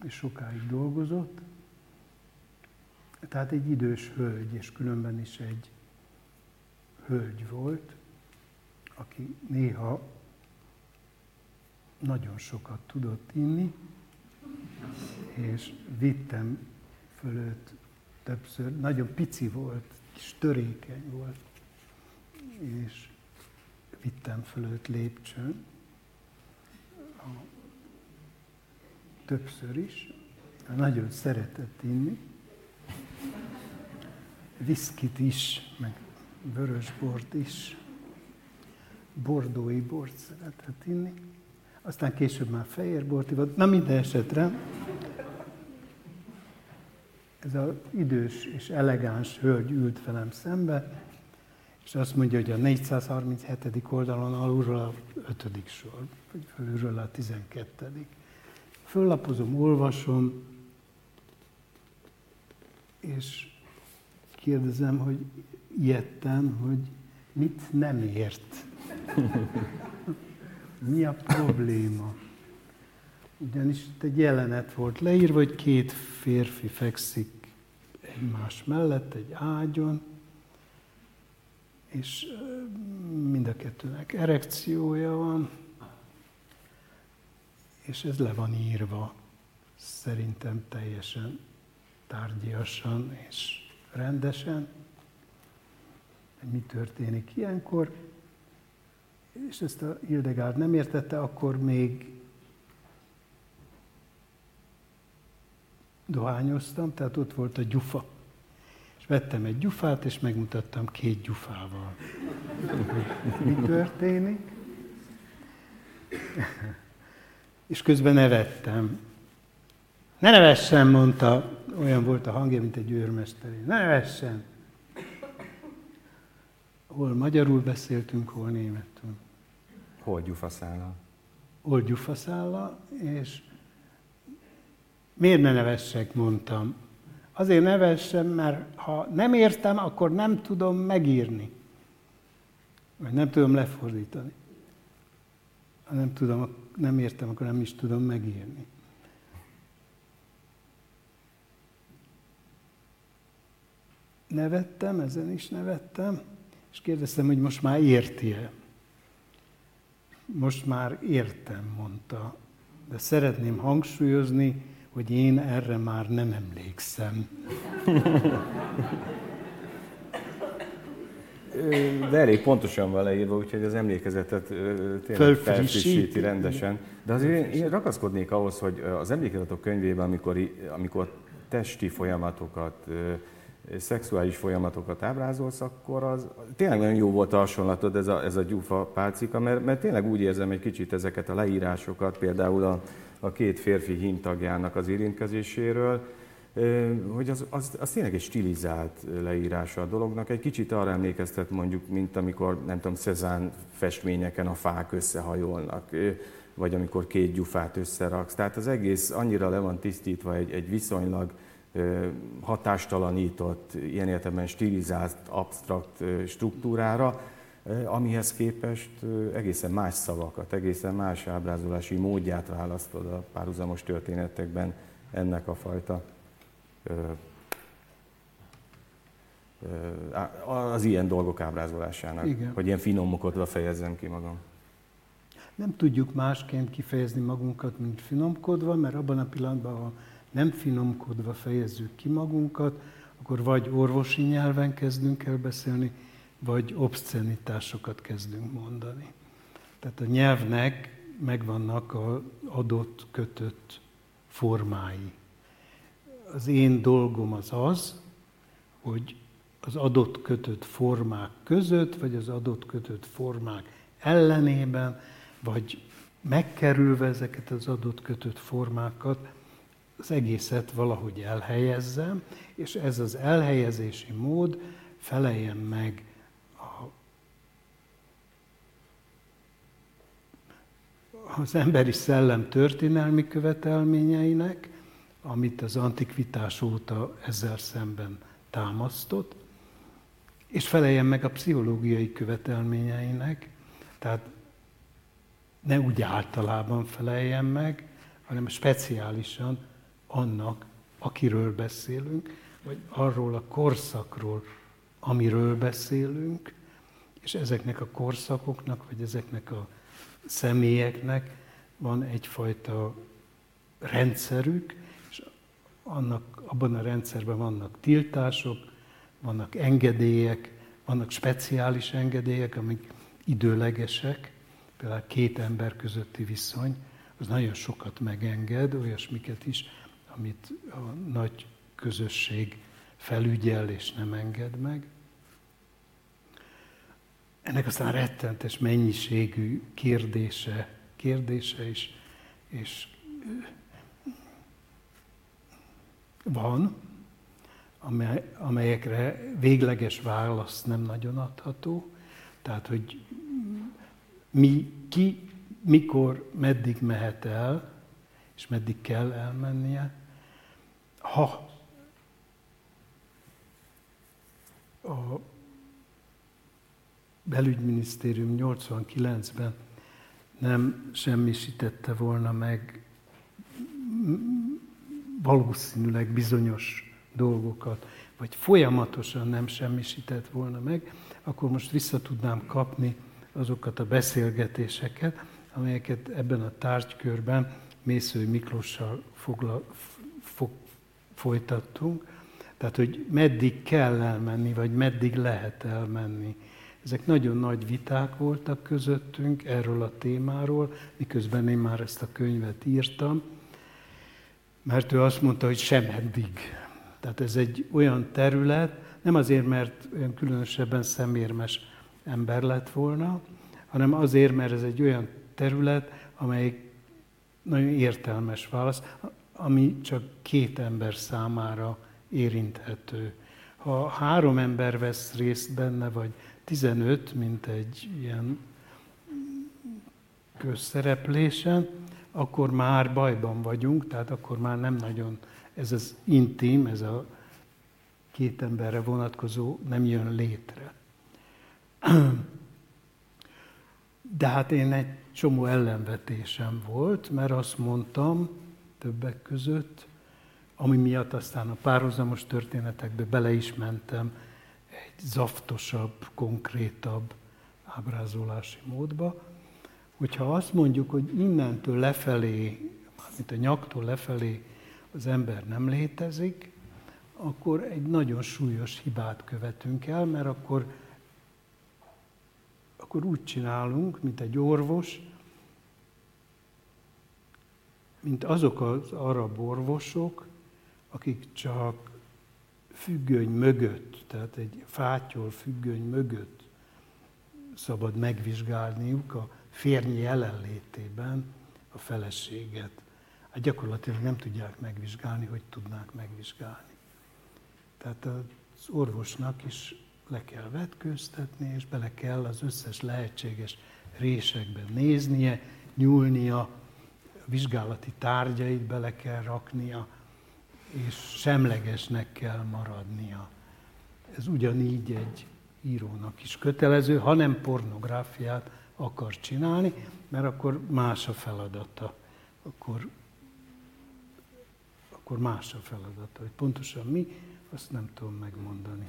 és sokáig dolgozott. Tehát egy idős hölgy, és különben is egy hölgy volt aki néha nagyon sokat tudott inni, és vittem fölött többször, nagyon pici volt, kis törékeny volt, és vittem fölött lépcsőn, a, többször is, nagyon szeretett inni, viszkit is, meg vörösbort is, bordói bort szeretett inni, aztán később már fehér bort ivott. Na minden esetre ez az idős és elegáns hölgy ült velem szembe, és azt mondja, hogy a 437. oldalon alulról a 5. sor, vagy fölülről a 12. Föllapozom, olvasom, és kérdezem, hogy ijedtem, hogy mit nem ért Mi a probléma? Ugyanis itt egy jelenet volt leírva, hogy két férfi fekszik egymás mellett egy ágyon, és mind a kettőnek erekciója van, és ez le van írva szerintem teljesen tárgyiasan és rendesen, mi történik ilyenkor, és ezt a Hildegard nem értette, akkor még dohányoztam, tehát ott volt a gyufa. És vettem egy gyufát, és megmutattam két gyufával. Mi történik? És közben nevettem. Ne nevessen, mondta, olyan volt a hangja, mint egy őrmester. Ne nevessen! Hol magyarul beszéltünk, hol németül. Hol gyufaszállal? Hol gyufaszállal, és miért ne nevessek, mondtam. Azért nevessem, mert ha nem értem, akkor nem tudom megírni. Vagy nem tudom lefordítani. Ha nem, tudom, nem értem, akkor nem is tudom megírni. Nevettem, ezen is nevettem, és kérdeztem, hogy most már érti-e. Most már értem, mondta. De szeretném hangsúlyozni, hogy én erre már nem emlékszem. De elég pontosan van leírva, úgyhogy az emlékezetet tényleg felfrissíti rendesen. De azért én ragaszkodnék ahhoz, hogy az emlékezetek könyvében, amikor, amikor testi folyamatokat, szexuális folyamatokat ábrázolsz, akkor az tényleg nagyon jó volt a hasonlatod ez a, ez a gyufa pálcika, mert, mert tényleg úgy érzem egy kicsit ezeket a leírásokat, például a, a két férfi hímtagjának az érintkezéséről, hogy az, az, az tényleg egy stilizált leírása a dolognak. Egy kicsit arra emlékeztet mondjuk, mint amikor, nem tudom, Cezán festményeken a fák összehajolnak, vagy amikor két gyufát összeraksz. Tehát az egész annyira le van tisztítva egy, egy viszonylag hatástalanított, ilyen értelemben stilizált, absztrakt struktúrára, amihez képest egészen más szavakat, egészen más ábrázolási módját választod a párhuzamos történetekben ennek a fajta az ilyen dolgok ábrázolásának, Igen. hogy ilyen finomkodva fejezzem ki magam. Nem tudjuk másként kifejezni magunkat, mint finomkodva, mert abban a pillanatban, ha nem finomkodva fejezzük ki magunkat, akkor vagy orvosi nyelven kezdünk el beszélni, vagy obszcenitásokat kezdünk mondani. Tehát a nyelvnek megvannak az adott, kötött formái. Az én dolgom az az, hogy az adott kötött formák között, vagy az adott kötött formák ellenében, vagy megkerülve ezeket az adott kötött formákat, az egészet valahogy elhelyezzem, és ez az elhelyezési mód feleljen meg a, az emberi szellem történelmi követelményeinek, amit az antikvitás óta ezzel szemben támasztott, és feleljen meg a pszichológiai követelményeinek, tehát ne úgy általában feleljen meg, hanem speciálisan annak, akiről beszélünk, vagy arról a korszakról, amiről beszélünk, és ezeknek a korszakoknak, vagy ezeknek a személyeknek van egyfajta rendszerük, és annak, abban a rendszerben vannak tiltások, vannak engedélyek, vannak speciális engedélyek, amik időlegesek, például két ember közötti viszony, az nagyon sokat megenged, olyasmiket is, amit a nagy közösség felügyel és nem enged meg. Ennek aztán rettentes mennyiségű kérdése, kérdése is, és van, amelyekre végleges válasz nem nagyon adható. Tehát, hogy mi, ki, mikor, meddig mehet el, és meddig kell elmennie, ha a belügyminisztérium 89-ben nem semmisítette volna meg valószínűleg bizonyos dolgokat, vagy folyamatosan nem semmisített volna meg, akkor most vissza tudnám kapni azokat a beszélgetéseket, amelyeket ebben a tárgykörben Mészői Miklóssal fogla, fog, folytattunk. Tehát, hogy meddig kell elmenni, vagy meddig lehet elmenni. Ezek nagyon nagy viták voltak közöttünk erről a témáról, miközben én már ezt a könyvet írtam, mert ő azt mondta, hogy sem eddig. Tehát ez egy olyan terület, nem azért, mert olyan különösebben szemérmes ember lett volna, hanem azért, mert ez egy olyan terület, amely nagyon értelmes válasz, ami csak két ember számára érinthető. Ha három ember vesz részt benne, vagy 15, mint egy ilyen közszereplésen, akkor már bajban vagyunk, tehát akkor már nem nagyon ez az intim, ez a két emberre vonatkozó nem jön létre. De hát én egy csomó ellenvetésem volt, mert azt mondtam többek között, ami miatt aztán a párhuzamos történetekbe bele is mentem egy zaftosabb, konkrétabb ábrázolási módba, hogyha azt mondjuk, hogy innentől lefelé, mint a nyaktól lefelé az ember nem létezik, akkor egy nagyon súlyos hibát követünk el, mert akkor, akkor úgy csinálunk, mint egy orvos, mint azok az arab orvosok, akik csak függöny mögött, tehát egy fátyol függöny mögött szabad megvizsgálniuk a férnyi jelenlétében a feleséget. Hát gyakorlatilag nem tudják megvizsgálni, hogy tudnák megvizsgálni. Tehát az orvosnak is le kell vetkőztetni, és bele kell az összes lehetséges résekben néznie, nyúlnia, vizsgálati tárgyait bele kell raknia, és semlegesnek kell maradnia. Ez ugyanígy egy írónak is kötelező, ha nem pornográfiát akar csinálni, mert akkor más a feladata. Akkor, akkor más a feladata. Hogy pontosan mi, azt nem tudom megmondani.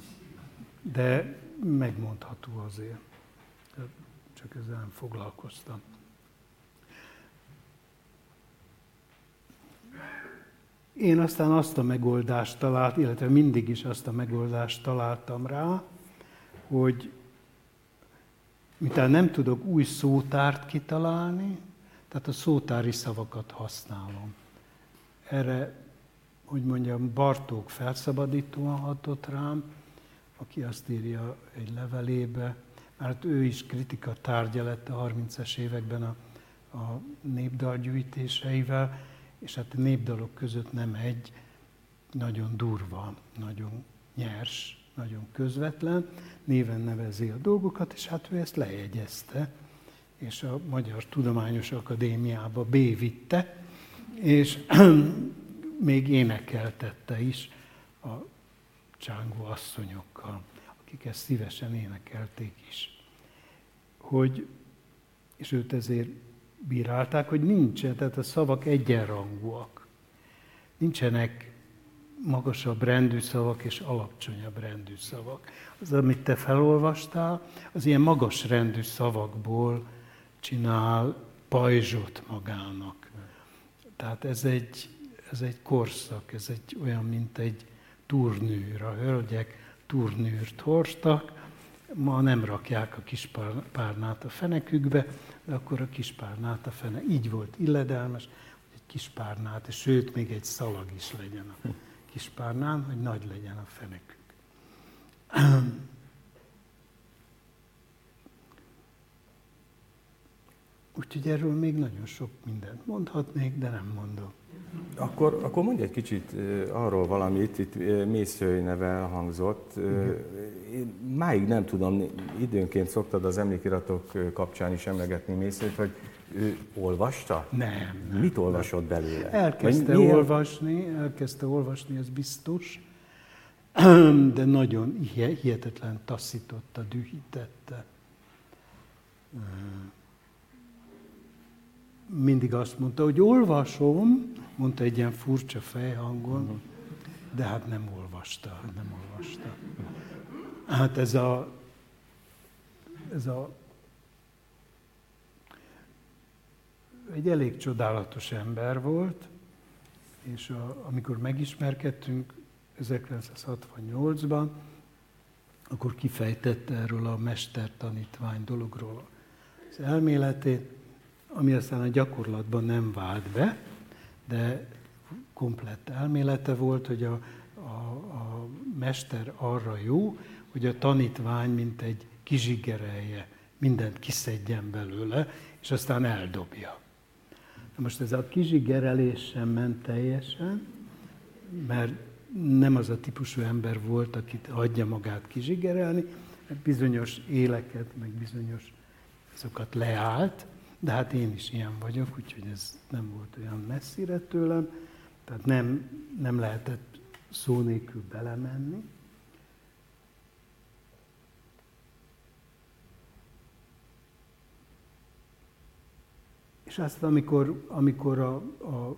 De megmondható azért. Csak ezzel nem foglalkoztam. Én aztán azt a megoldást talált, illetve mindig is azt a megoldást találtam rá, hogy miután nem tudok új szótárt kitalálni, tehát a szótári szavakat használom. Erre, hogy mondjam, Bartók felszabadítóan hatott rám, aki azt írja egy levelébe, mert ő is kritika tárgya lett a 30-es években a, a népdalgyűjtéseivel, és hát a népdalok között nem egy nagyon durva, nagyon nyers nagyon közvetlen, néven nevezi a dolgokat, és hát ő ezt lejegyezte, és a Magyar Tudományos Akadémiába bévitte, és még énekeltette is a csángó asszonyokkal, akik ezt szívesen énekelték is. Hogy, és őt ezért bírálták, hogy nincsen, tehát a szavak egyenrangúak. Nincsenek magasabb rendű szavak és alacsonyabb rendű szavak. Az, amit te felolvastál, az ilyen magas rendű szavakból csinál pajzsot magának. Tehát ez egy, ez egy korszak, ez egy olyan, mint egy turnűr. A hölgyek turnűrt hordtak, ma nem rakják a kispárnát a fenekükbe, akkor a kispárnát a fene. Így volt illedelmes, hogy egy kispárnát, és sőt, még egy szalag is legyen a kis párnán, hogy nagy legyen a fenekük. Úgyhogy erről még nagyon sok mindent mondhatnék, de nem mondok. Akkor, akkor mondj egy kicsit arról valamit, itt Mészői neve hangzott. Én máig nem tudom, időnként szoktad az emlékiratok kapcsán is emlegetni Mészőt, hogy ő olvasta? Nem. nem Mit olvasott belőle? Elkezdte Vagy olvasni, elkezdte olvasni, ez biztos, de nagyon hihetetlen taszította, dühítette. Mindig azt mondta, hogy olvasom, mondta egy ilyen furcsa fejhangon, de hát nem olvasta, nem olvasta. Hát ez a, ez a egy elég csodálatos ember volt, és a, amikor megismerkedtünk 1968-ban, akkor kifejtette erről a mester-tanítvány dologról az elméletét, ami aztán a gyakorlatban nem vált be, de komplett elmélete volt, hogy a, a, a mester arra jó, hogy a tanítvány mint egy kizsigerelje, mindent kiszedjen belőle, és aztán eldobja. Na most ez a kizsigerelés sem ment teljesen, mert nem az a típusú ember volt, akit adja magát kizsigerelni, bizonyos éleket, meg bizonyos azokat leállt, de hát én is ilyen vagyok, úgyhogy ez nem volt olyan messzire tőlem, tehát nem, nem lehetett szó nélkül belemenni. És aztán, amikor, amikor a, a,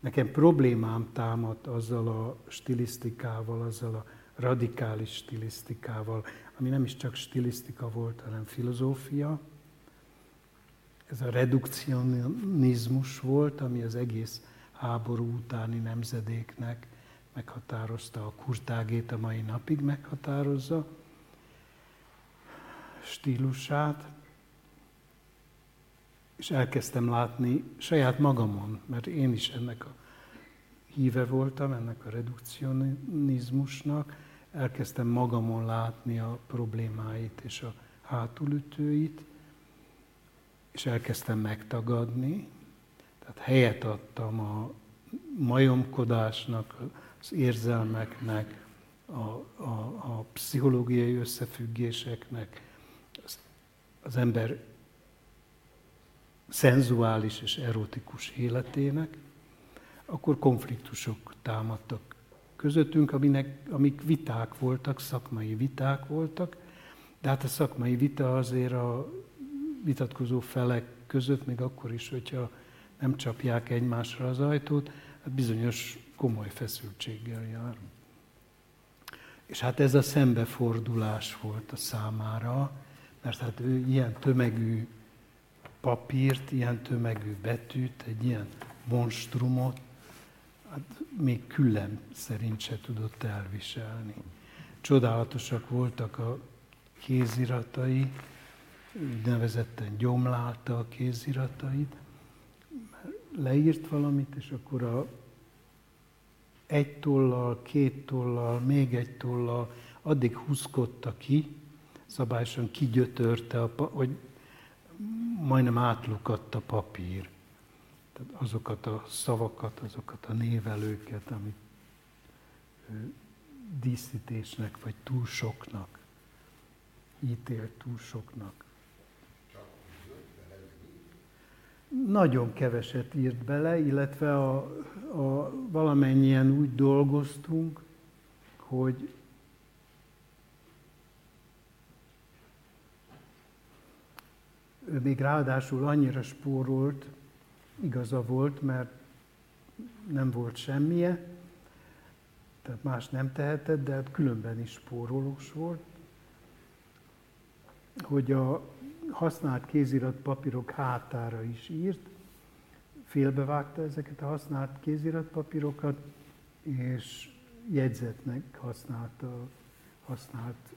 nekem problémám támadt azzal a stilisztikával, azzal a radikális stilisztikával, ami nem is csak stilisztika volt, hanem filozófia. Ez a redukcionizmus volt, ami az egész háború utáni nemzedéknek meghatározta, a kurtágét a mai napig meghatározza stílusát, és elkezdtem látni saját magamon, mert én is ennek a híve voltam, ennek a redukcionizmusnak, elkezdtem magamon látni a problémáit és a hátulütőit, és elkezdtem megtagadni, tehát helyet adtam a majomkodásnak, az érzelmeknek, a, a, a pszichológiai összefüggéseknek, az, az ember szenzuális és erotikus életének, akkor konfliktusok támadtak közöttünk, aminek, amik viták voltak, szakmai viták voltak, de hát a szakmai vita azért a vitatkozó felek között, még akkor is, hogyha nem csapják egymásra az ajtót, hát bizonyos komoly feszültséggel jár. És hát ez a szembefordulás volt a számára, mert hát ő ilyen tömegű papírt, ilyen tömegű betűt, egy ilyen monstrumot, még küllem szerint se tudott elviselni. Csodálatosak voltak a kéziratai, nevezetten gyomlálta a kéziratait, leírt valamit, és akkor a egy tollal, két tollal, még egy tollal, addig húzkodta ki, szabályosan kigyötörte, a, hogy majdnem átlukadt a papír. Azokat a szavakat, azokat a névelőket, amit díszítésnek vagy túl soknak ítélt túl soknak. Nagyon keveset írt bele, illetve a, a, valamennyien úgy dolgoztunk, hogy ő még ráadásul annyira spórolt, igaza volt, mert nem volt semmije, tehát más nem tehetett, de hát különben is spórolós volt, hogy a használt kézirat papírok hátára is írt, félbevágta ezeket a használt kézirat papírokat, és jegyzetnek használta használt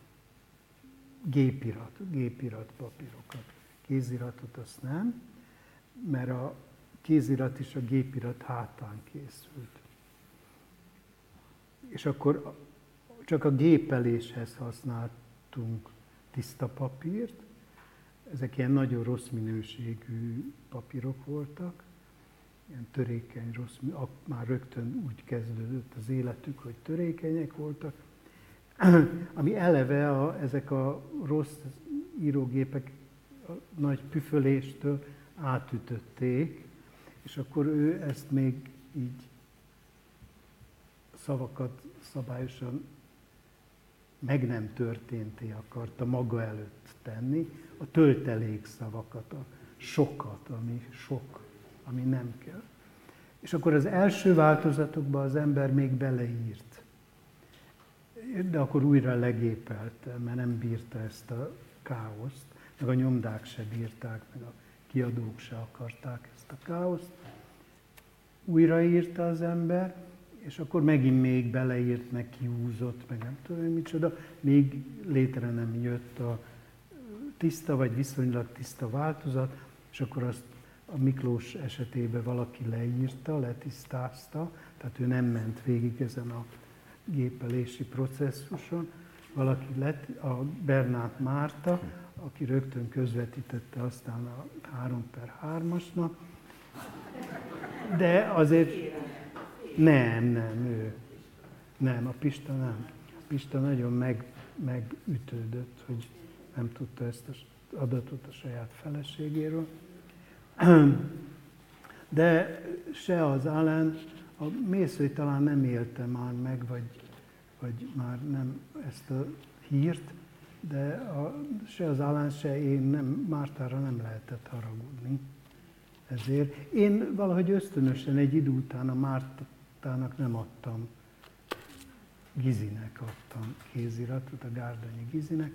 gépirat, gépirat papírokat. Kéziratot azt nem, mert a kézirat is a gépirat hátán készült. És akkor csak a gépeléshez használtunk tiszta papírt, ezek ilyen nagyon rossz minőségű papírok voltak, ilyen törékeny, rossz, már rögtön úgy kezdődött az életük, hogy törékenyek voltak, ami eleve a, ezek a rossz írógépek a nagy püföléstől átütötték, és akkor ő ezt még így szavakat szabályosan meg nem történté akarta maga előtt tenni, a töltelék szavakat, a sokat, ami sok, ami nem kell. És akkor az első változatokban az ember még beleírt. De akkor újra legépelte, mert nem bírta ezt a káoszt, meg a nyomdák se bírták, meg a kiadók se akarták ezt a káoszt. Újraírta az ember, és akkor megint még beleírt, meg kiúzott, meg nem tudom micsoda, még létre nem jött a tiszta vagy viszonylag tiszta változat, és akkor azt a Miklós esetében valaki leírta, letisztázta, tehát ő nem ment végig ezen a gépelési processzuson. Valaki lett, a Bernát Márta, aki rögtön közvetítette aztán a 3 per 3-asnak. De azért nem, nem, ő. Nem, a Pista nem. A Pista nagyon meg, megütődött, hogy nem tudta ezt az adatot a saját feleségéről. De se az Allen, a Mészői talán nem élte már meg, vagy, vagy már nem ezt a hírt, de a, se az Allen, se én nem, Mártára nem lehetett. Ezért én valahogy ösztönösen egy idő után a Mártának nem adtam, Gizinek adtam kéziratot, a Gárdanyi Gizinek,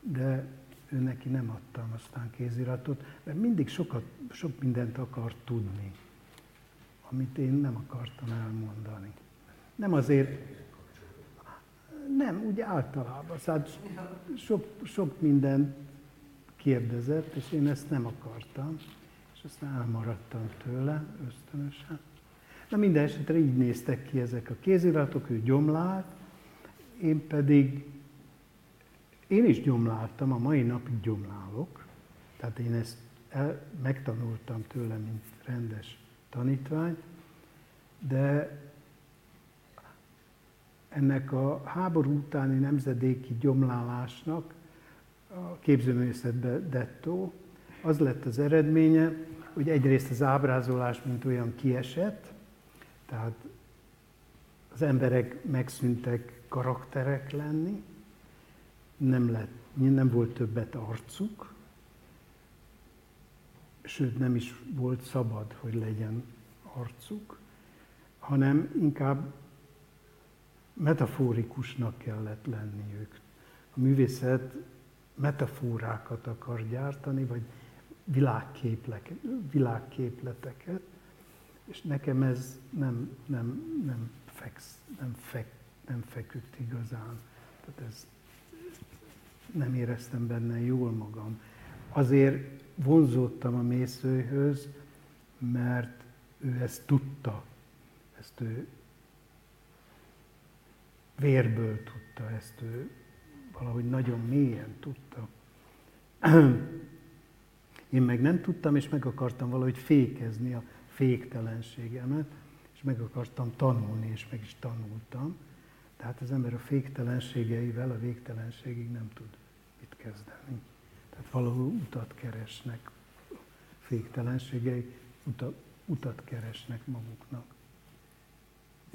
de ő neki nem adtam aztán kéziratot, mert mindig sokat, sok mindent akar tudni, amit én nem akartam elmondani. Nem azért, nem, úgy általában. Szóval sok, sok mindent kérdezett, és én ezt nem akartam, és aztán elmaradtam tőle ösztönösen. Na minden esetre így néztek ki ezek a kéziratok, ő gyomlált, én pedig én is gyomláltam, a mai napig gyomlálok, tehát én ezt el, megtanultam tőle, mint rendes tanítvány, de ennek a háború utáni nemzedéki gyomlálásnak a képzőművészetbe dettó, az lett az eredménye, hogy egyrészt az ábrázolás, mint olyan kiesett, tehát az emberek megszűntek karakterek lenni, nem, lett, nem volt többet arcuk, sőt nem is volt szabad, hogy legyen arcuk, hanem inkább metaforikusnak kellett lenniük. A művészet metaforákat akar gyártani, vagy világképleteket, és nekem ez nem, nem, nem, feksz, nem, fek, nem feküdt igazán. Tehát ez nem éreztem benne jól magam. Azért vonzódtam a mészőhöz, mert ő ezt tudta, ezt ő vérből tudta, ezt ő valahogy nagyon mélyen tudta. Én meg nem tudtam, és meg akartam valahogy fékezni a féktelenségemet, és meg akartam tanulni, és meg is tanultam. Tehát az ember a féktelenségeivel a végtelenségig nem tud mit kezdeni. Tehát valahol utat keresnek, féktelenségei utat, utat keresnek maguknak.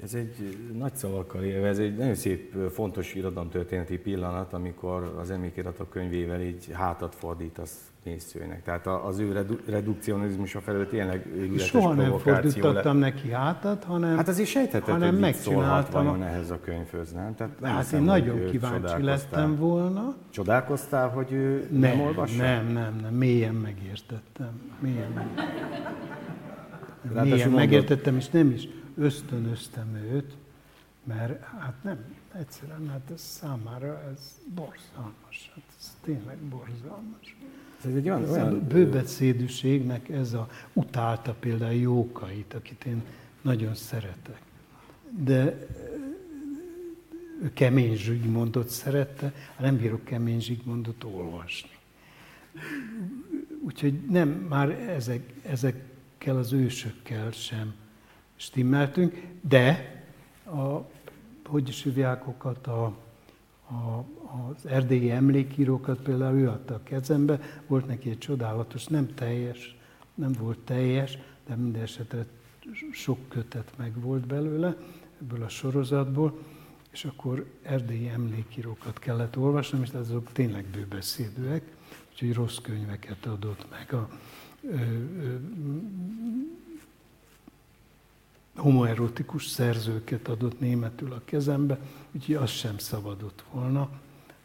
Ez egy nagy szavakkal élve, ez egy nagyon szép, fontos irodalomtörténeti pillanat, amikor az emlékiratok könyvével így hátat fordítasz nézőnek. Tehát az ő redu- redukcionizmusa felől tényleg ügyletes Soha nem fordítottam le... neki hátat, hanem Hát azért sejtheted, hanem hogy szólhat vajon ehhez a könyvhöz, nem? Tehát nem hát hiszem, én nagyon kíváncsi lettem volna. Csodálkoztál, hogy ő nem, nem olvassa? Nem, nem, nem, mélyen megértettem. Mélyen, meg... mélyen megértettem, és nem is ösztönöztem őt, mert hát nem, egyszerűen, hát ez számára ez borzalmas, hát ez tényleg borzalmas. Ez egy olyan, olyan... A bőbeszédűségnek ez a utálta például Jókait, akit én nagyon szeretek. De ő kemény Zsigmondot szerette, nem bírok kemény Zsigmondot olvasni. Úgyhogy nem, már ezek, ezekkel az ősökkel sem stimmeltünk, de a, hogy is hívják a, a, az erdélyi emlékírókat például ő adta a kezembe, volt neki egy csodálatos, nem teljes, nem volt teljes, de minden esetre sok kötet meg volt belőle, ebből a sorozatból, és akkor erdélyi emlékírókat kellett olvasnom, és azok tényleg bőbeszédűek, úgyhogy rossz könyveket adott meg a ö, ö, homoerotikus szerzőket adott németül a kezembe, úgyhogy az sem szabadott volna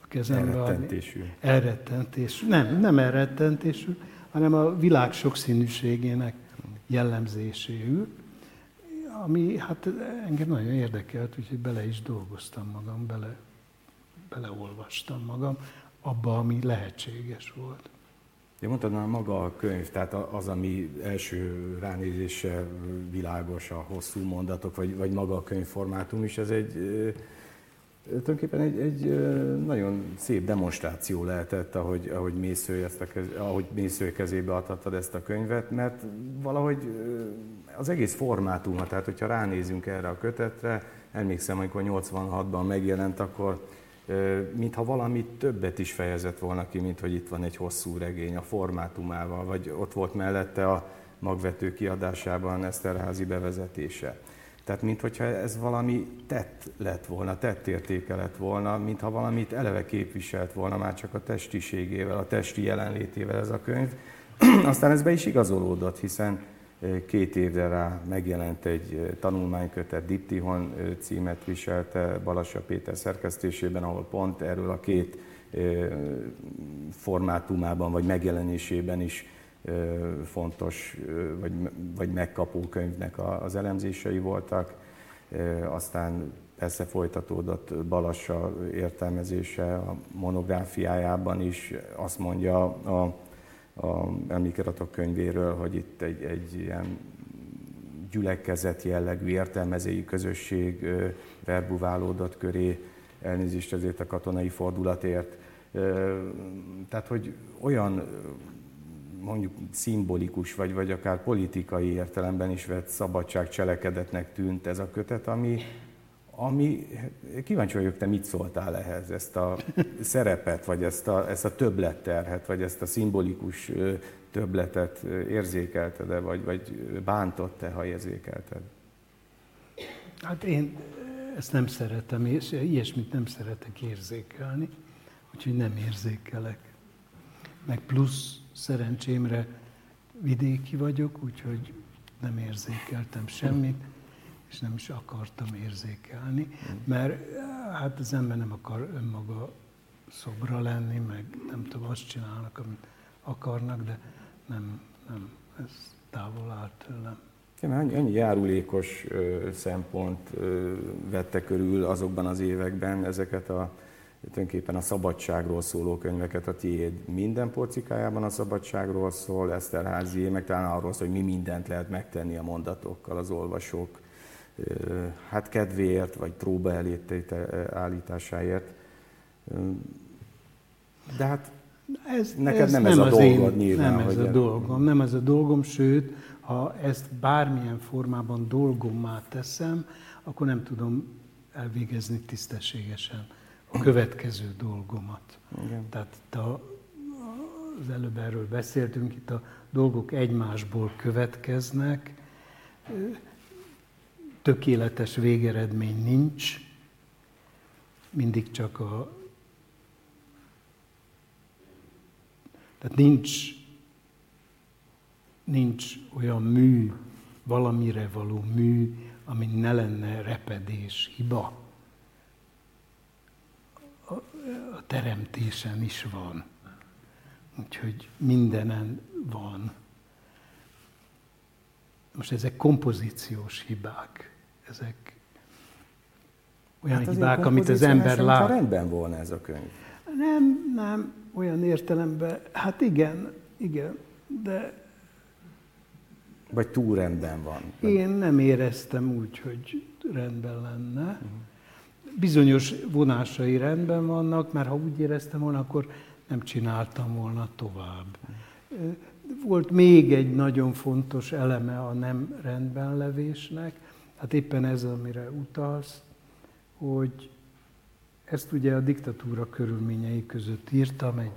a kezembe. Elrettentésű. Elrettentésű. Nem, nem elrettentésű, hanem a világ sokszínűségének jellemzéséül, ami hát engem nagyon érdekelt, úgyhogy bele is dolgoztam magam, bele, beleolvastam magam abba, ami lehetséges volt. Én mondtad már maga a könyv, tehát az, ami első ránézésre világos, a hosszú mondatok, vagy, vagy maga a könyvformátum is, ez egy tulajdonképpen egy, egy nagyon szép demonstráció lehetett, ahogy, ahogy Mésző, ezt a kez, ahogy Mésző kezébe adhattad ezt a könyvet, mert valahogy az egész formátuma, tehát hogyha ránézünk erre a kötetre, emlékszem, amikor 86-ban megjelent, akkor mintha valami többet is fejezett volna ki, mint hogy itt van egy hosszú regény a formátumával, vagy ott volt mellette a magvető kiadásában Eszterházi bevezetése. Tehát, mintha ez valami tett lett volna, tettértéke lett volna, mintha valamit eleve képviselt volna már csak a testiségével, a testi jelenlétével ez a könyv. Aztán ez be is igazolódott, hiszen két évre rá megjelent egy tanulmánykötet, Diptihon címet viselte Balassa Péter szerkesztésében, ahol pont erről a két formátumában vagy megjelenésében is fontos vagy, vagy megkapó könyvnek az elemzései voltak. Aztán persze folytatódott Balassa értelmezése a monográfiájában is, azt mondja a, a emlékiratok könyvéről, hogy itt egy, egy ilyen gyülekezet jellegű értelmezői közösség verbuválódott köré, elnézést azért a katonai fordulatért. Tehát, hogy olyan mondjuk szimbolikus, vagy, vagy akár politikai értelemben is vett szabadság cselekedetnek tűnt ez a kötet, ami, ami kíváncsi vagyok, te mit szóltál ehhez, ezt a szerepet, vagy ezt a, ezt a többletterhet, vagy ezt a szimbolikus többletet érzékelted-e, vagy, vagy bántott-e, ha érzékelted? Hát én ezt nem szeretem, és ilyesmit nem szeretek érzékelni, úgyhogy nem érzékelek. Meg plusz szerencsémre vidéki vagyok, úgyhogy nem érzékeltem semmit, és nem is akartam érzékelni, mert hát az ember nem akar önmaga szobra lenni, meg nem tudom, azt csinálnak, amit akarnak, de nem, nem, ez távol áll tőlem. Ennyi, ennyi járulékos ö, szempont ö, vette körül azokban az években ezeket a tulajdonképpen a szabadságról szóló könyveket, a tiéd minden porcikájában a szabadságról szól, Eszterházi, meg talán arról szól, hogy mi mindent lehet megtenni a mondatokkal az olvasók, hát kedvéért, vagy próba állításáért. De hát ez, neked ez nem, nem ez a dolgod én, nyilván. Nem ez a dolgom, nem ez a dolgom, sőt, ha ezt bármilyen formában dolgommá teszem, akkor nem tudom elvégezni tisztességesen a következő dolgomat. Igen. Tehát a, az előbb erről beszéltünk, itt a dolgok egymásból következnek, tökéletes végeredmény nincs, mindig csak a... Tehát nincs, nincs olyan mű, valamire való mű, ami ne lenne repedés, hiba a teremtésen is van. Úgyhogy mindenen van. Most ezek kompozíciós hibák. Ezek olyan hát hibák, amit az ember lát. rendben volna ez a könyv. Nem, nem, olyan értelemben, hát igen, igen, de... Vagy túl rendben van. Én nem éreztem úgy, hogy rendben lenne. Uh-huh bizonyos vonásai rendben vannak, mert ha úgy éreztem volna, akkor nem csináltam volna tovább. Volt még egy nagyon fontos eleme a nem rendben levésnek, hát éppen ez, amire utalsz, hogy ezt ugye a diktatúra körülményei között írtam egy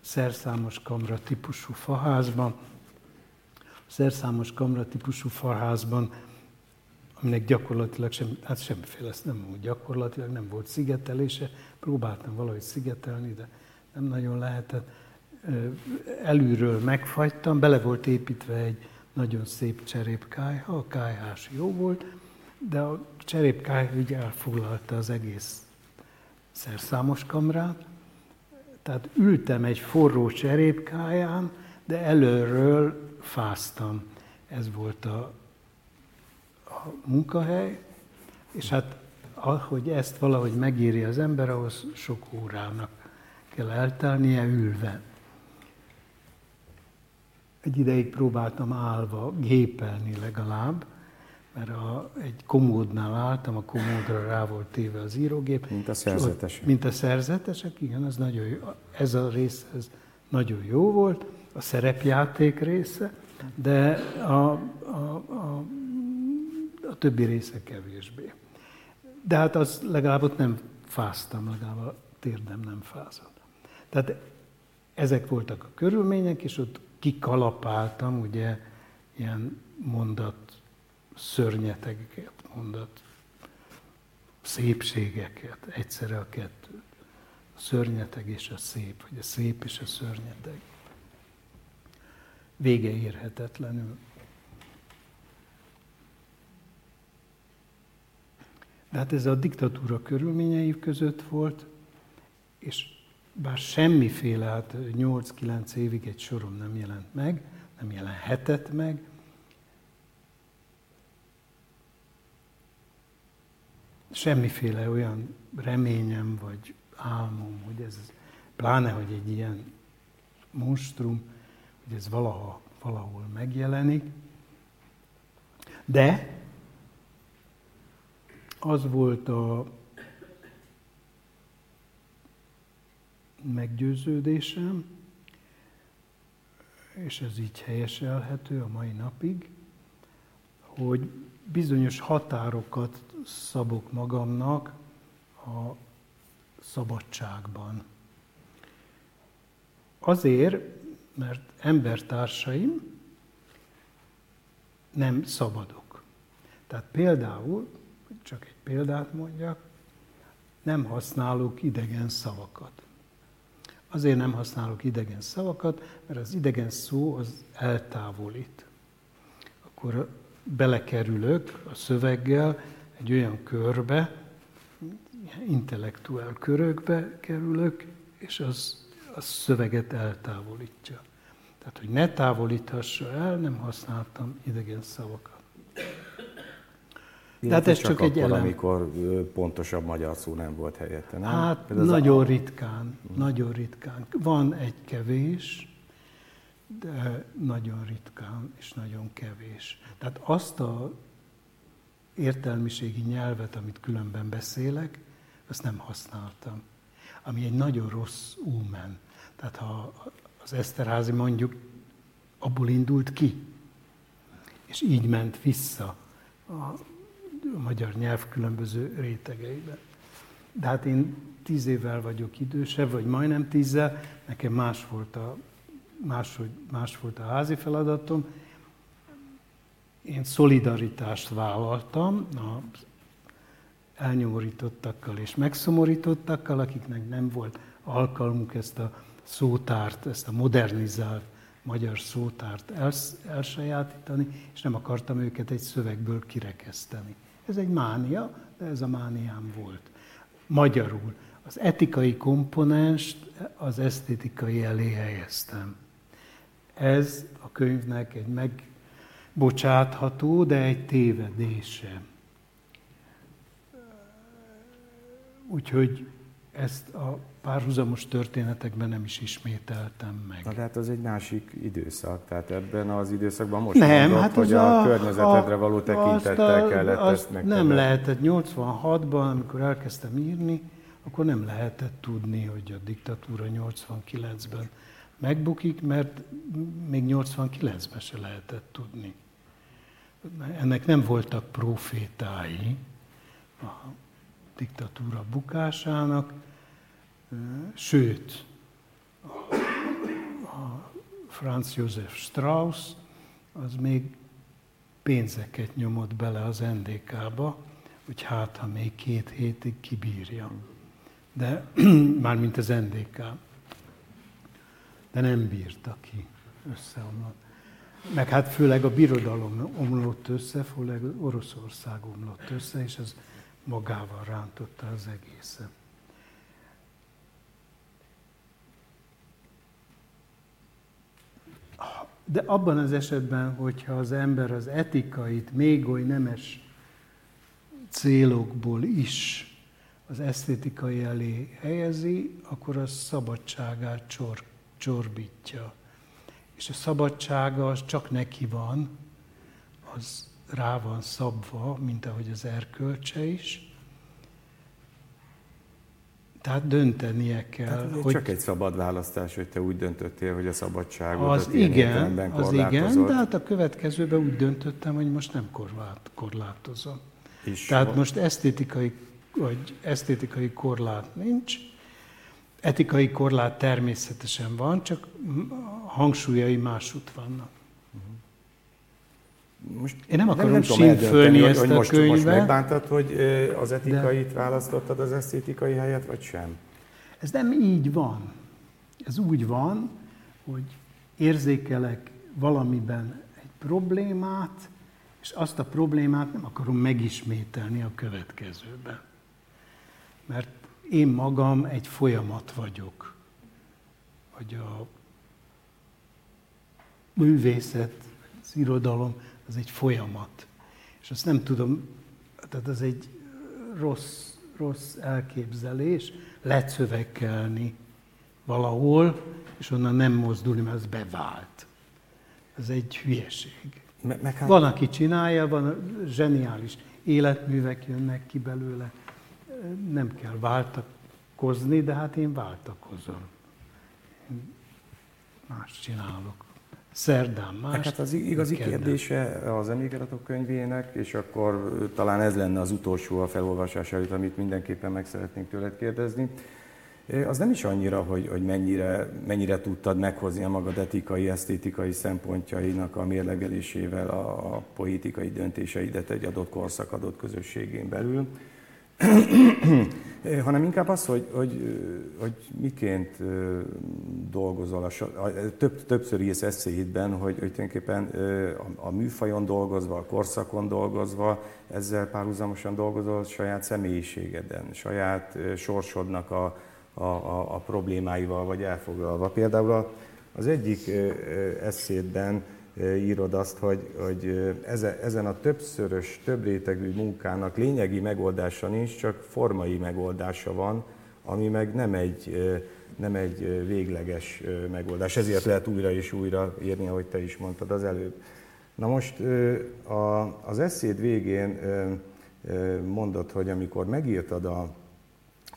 szerszámos kamra típusú faházban. A szerszámos kamra típusú faházban aminek gyakorlatilag sem, hát semmiféle, ezt nem úgy gyakorlatilag nem volt szigetelése. Próbáltam valahogy szigetelni, de nem nagyon lehetett. Elülről megfagytam, bele volt építve egy nagyon szép cserépkályha, a kályhás jó volt, de a cserépkályha ugye elfoglalta az egész szerszámos kamrát, tehát ültem egy forró cserépkáján, de előről fáztam. Ez volt a, munkahely, és hát hogy ezt valahogy megírja az ember, ahhoz sok órának kell eltelnie ülve. Egy ideig próbáltam állva gépelni legalább, mert a, egy komódnál álltam, a komódra rá volt téve az írógép. Mint a szerzetesek. Ott, mint a szerzetesek, igen, az nagyon jó. Ez a rész ez nagyon jó volt, a szerepjáték része, de a, a, a, a többi része kevésbé. De hát az legalább ott nem fáztam, legalább a térdem nem fázott. Tehát ezek voltak a körülmények, és ott kikalapáltam, ugye, ilyen mondat szörnyetegeket, mondat szépségeket, egyszerre a kettőt. A szörnyeteg és a szép, vagy a szép és a szörnyeteg. Vége érhetetlenül. De hát ez a diktatúra körülményei között volt, és bár semmiféle, hát 8-9 évig egy sorom nem jelent meg, nem jelenhetett meg, semmiféle olyan reményem vagy álmom, hogy ez, pláne, hogy egy ilyen monstrum, hogy ez valaha, valahol megjelenik. De az volt a meggyőződésem, és ez így helyeselhető a mai napig, hogy bizonyos határokat szabok magamnak a szabadságban. Azért, mert embertársaim nem szabadok. Tehát például, csak egy példát mondjak, nem használok idegen szavakat. Azért nem használok idegen szavakat, mert az idegen szó az eltávolít. Akkor belekerülök a szöveggel egy olyan körbe, intellektuál körökbe kerülök, és az a szöveget eltávolítja. Tehát, hogy ne távolíthassa el, nem használtam idegen szavakat. Tehát ez csak, csak egy akkor, elem. amikor pontosabb magyar szó nem volt helyette, nem? Hát nagyon a... ritkán, nagyon ritkán. Van egy kevés, de nagyon ritkán és nagyon kevés. Tehát azt a értelmiségi nyelvet, amit különben beszélek, azt nem használtam. Ami egy nagyon rossz úmen. Tehát ha az Eszterházi mondjuk abból indult ki, és így ment vissza a magyar nyelv különböző rétegeiben. De hát én tíz évvel vagyok idősebb, vagy majdnem tízzel, nekem más volt a, más, más volt a házi feladatom. Én szolidaritást vállaltam a elnyomorítottakkal és megszomorítottakkal, akiknek nem volt alkalmuk ezt a szótárt, ezt a modernizált magyar szótárt elsajátítani, és nem akartam őket egy szövegből kirekeszteni. Ez egy mánia, de ez a mániám volt. Magyarul az etikai komponenst az esztétikai elé helyeztem. Ez a könyvnek egy megbocsátható, de egy tévedése. Úgyhogy ezt a párhuzamos történetekben nem is ismételtem meg. Na, tehát az egy másik időszak, tehát ebben az időszakban most nem, mondod, hát hogy a, a környezetedre való tekintettel a, kellett ezt meg. Nem lehetett 86-ban, amikor elkezdtem írni, akkor nem lehetett tudni, hogy a diktatúra 89-ben megbukik, mert még 89-ben se lehetett tudni. Ennek nem voltak profétái a diktatúra bukásának, sőt, a Franz Josef Strauss az még pénzeket nyomott bele az NDK-ba, hogy hát, ha még két hétig kibírja. De, mármint az NDK. De nem bírta ki, összeomlott. Meg hát főleg a birodalom omlott össze, főleg Oroszország omlott össze, és ez magával rántotta az egészet. De abban az esetben, hogyha az ember az etikait még oly nemes célokból is az esztétikai elé helyezi, akkor az szabadságát csor, csorbítja. és a szabadsága az csak neki van, az rá van szabva, mint ahogy az erkölcse is. Tehát döntenie kell. Tehát hogy csak egy szabad választás, hogy te úgy döntöttél, hogy a szabadságot az igen, az igen, de hát a következőben úgy döntöttem, hogy most nem korlát, korlátozom. És Tehát van. most esztétikai, vagy esztétikai korlát nincs, etikai korlát természetesen van, csak hangsúlyai másút vannak. Most Én nem akarom nem, nem sínfölni ezt hogy, a most, könyvet. Most megbántad, hogy az etikait de... választottad az esztétikai helyet, vagy sem? Ez nem így van. Ez úgy van, hogy érzékelek valamiben egy problémát, és azt a problémát nem akarom megismételni a következőben. Mert én magam egy folyamat vagyok. Vagy a művészet, az irodalom, az egy folyamat. És azt nem tudom, tehát az egy rossz, rossz elképzelés, lecövekkelni valahol, és onnan nem mozdulni, mert az bevált. Ez egy hülyeség. Me- meg hát... Van, aki csinálja, van zseniális életművek jönnek ki belőle. Nem kell váltakozni, de hát én váltakozom. Más csinálok szerdán más. Hát az igazi kedden. kérdése az emlékiratok könyvének, és akkor talán ez lenne az utolsó a felolvasás előtt, amit mindenképpen meg szeretnénk tőled kérdezni. Az nem is annyira, hogy, hogy mennyire, mennyire tudtad meghozni a magad etikai, esztétikai szempontjainak a mérlegelésével a, a politikai döntéseidet egy adott korszak, adott közösségén belül, hanem inkább az, hogy, hogy, hogy miként dolgozol, a, több, többször írsz eszéidben, hogy, hogy tulajdonképpen a, a műfajon dolgozva, a korszakon dolgozva, ezzel párhuzamosan dolgozol saját személyiségeden, saját sorsodnak a, a, a, a problémáival vagy elfoglalva. Például az egyik eszédben írod azt, hogy, hogy ezen a többszörös, több rétegű munkának lényegi megoldása nincs, csak formai megoldása van, ami meg nem egy, nem egy végleges megoldás. Ezért lehet újra és újra írni, ahogy te is mondtad az előbb. Na most az eszéd végén mondod, hogy amikor megírtad a,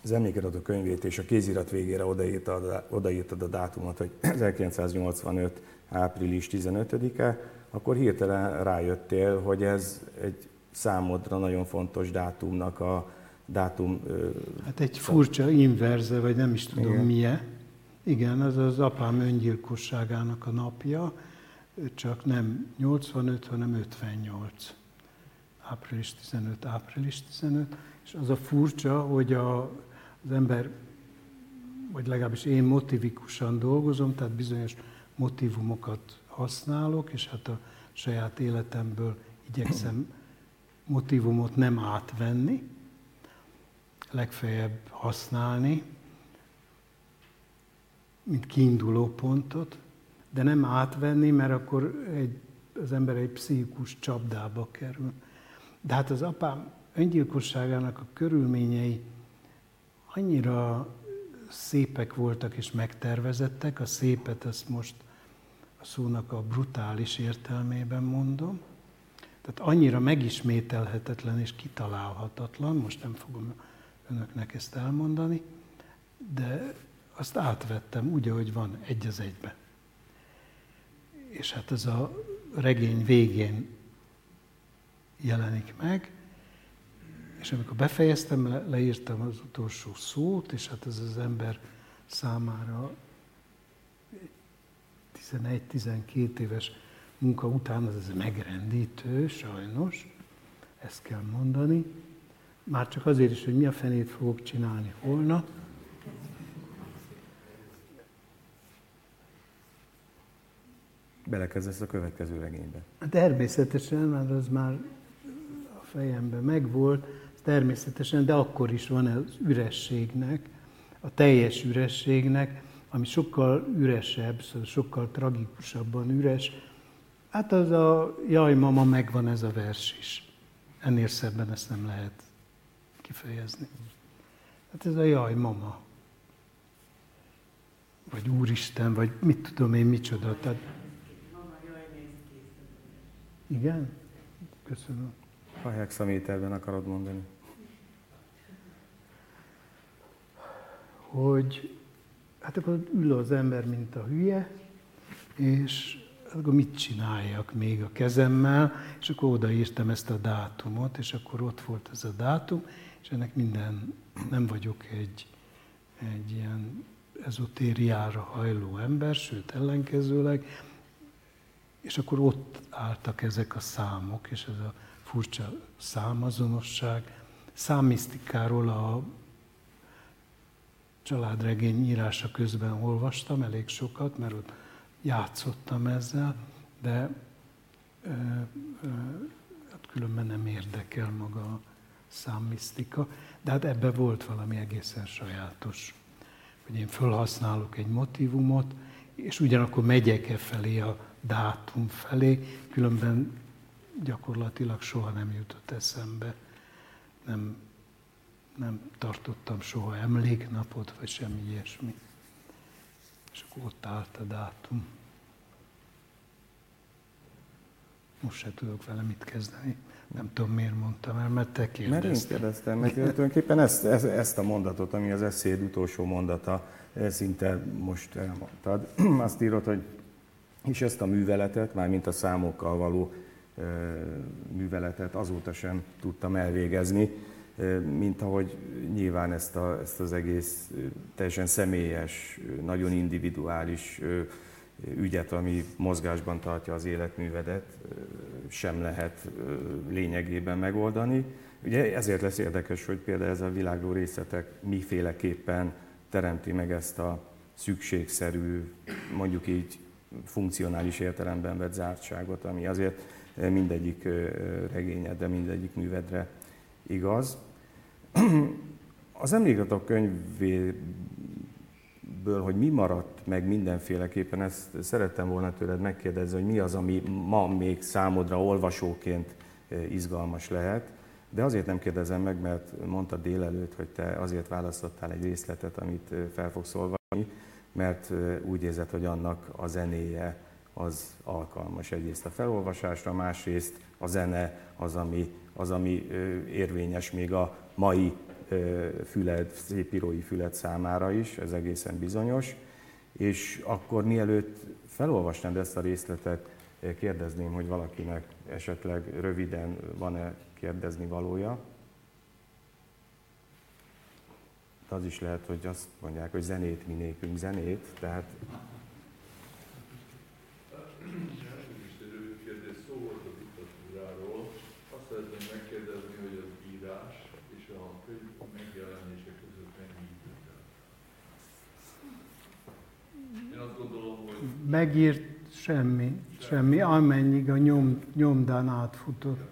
az emlékiratok könyvét és a kézirat végére odaírtad, odaírtad a dátumot, hogy 1985 április 15-e, akkor hirtelen rájöttél, hogy ez egy számodra nagyon fontos dátumnak a dátum... Hát egy furcsa inverze, vagy nem is tudom Igen. milyen. Igen, az az apám öngyilkosságának a napja, csak nem 85, hanem 58. Április 15, április 15. És az a furcsa, hogy a, az ember, vagy legalábbis én motivikusan dolgozom, tehát bizonyos motivumokat használok, és hát a saját életemből igyekszem motivumot nem átvenni, legfeljebb használni, mint kiinduló pontot, de nem átvenni, mert akkor egy, az ember egy pszichikus csapdába kerül. De hát az apám öngyilkosságának a körülményei annyira szépek voltak és megtervezettek, a szépet azt most szónak a brutális értelmében mondom. Tehát annyira megismételhetetlen és kitalálhatatlan, most nem fogom önöknek ezt elmondani, de azt átvettem úgy, ahogy van, egy az egybe. És hát ez a regény végén jelenik meg, és amikor befejeztem, le, leírtam az utolsó szót, és hát ez az ember számára 11-12 éves munka után ez megrendítő, sajnos, ezt kell mondani. Már csak azért is, hogy mi a fenét fogok csinálni holnap. Belekezdesz a következő regénybe. Természetesen, mert az már a fejemben megvolt, természetesen, de akkor is van az ürességnek, a teljes ürességnek, ami sokkal üresebb, szóval sokkal tragikusabban üres. Hát az a jaj, mama, megvan ez a vers is. Ennél szebben ezt nem lehet kifejezni. Hát ez a jaj, mama. Vagy Úristen, vagy mit tudom én, micsoda. Tehát Igen? Köszönöm. Ha hexaméterben akarod mondani. Hogy hát akkor ül az ember, mint a hülye, és akkor mit csináljak még a kezemmel, és akkor odaírtam ezt a dátumot, és akkor ott volt ez a dátum, és ennek minden, nem vagyok egy, egy ilyen ezotériára hajló ember, sőt ellenkezőleg, és akkor ott álltak ezek a számok, és ez a furcsa számazonosság. Számmisztikáról a családregény írása közben olvastam elég sokat, mert ott játszottam ezzel, de hát különben nem érdekel maga a számmisztika, de hát ebben volt valami egészen sajátos, hogy én felhasználok egy motivumot, és ugyanakkor megyek-e felé a dátum felé, különben gyakorlatilag soha nem jutott eszembe. Nem, nem tartottam soha emléknapot, vagy semmi ilyesmi. És akkor ott állt a dátum. Most se tudok vele mit kezdeni. Nem tudom, miért mondtam el, mert te kérdezted. Mert én kérdeztem, meg tulajdonképpen ezt, ezt, ezt a mondatot, ami az eszéd utolsó mondata, szinte most elmondtad. Azt írod, hogy és ezt a műveletet, mármint a számokkal való műveletet azóta sem tudtam elvégezni, mint ahogy nyilván ezt, a, ezt az egész teljesen személyes, nagyon individuális ügyet, ami mozgásban tartja az életművedet, sem lehet lényegében megoldani. Ugye ezért lesz érdekes, hogy például ez a világló részletek miféleképpen teremti meg ezt a szükségszerű, mondjuk így funkcionális értelemben vett zártságot, ami azért mindegyik regényedre, mindegyik művedre igaz. Az emlékezetek könyvéből, hogy mi maradt meg mindenféleképpen, ezt szerettem volna tőled megkérdezni, hogy mi az, ami ma még számodra olvasóként izgalmas lehet. De azért nem kérdezem meg, mert mondta délelőtt, hogy te azért választottál egy részletet, amit fel fogsz olvasni, mert úgy érzed, hogy annak a zenéje az alkalmas egyrészt a felolvasásra, másrészt a zene az, ami, az, ami érvényes még a mai füled, szépírói füled számára is, ez egészen bizonyos. És akkor mielőtt felolvasnád ezt a részletet, kérdezném, hogy valakinek esetleg röviden van-e kérdezni valója. az is lehet, hogy azt mondják, hogy zenét mi nékünk zenét, tehát... Azt szeretném megkérdezni, hogy az írás és a könyv megjelenése között mennyi idő Én azt gondolom, hogy... Megírt semmi, semmi, amennyig a nyom, nyomdán átfutott.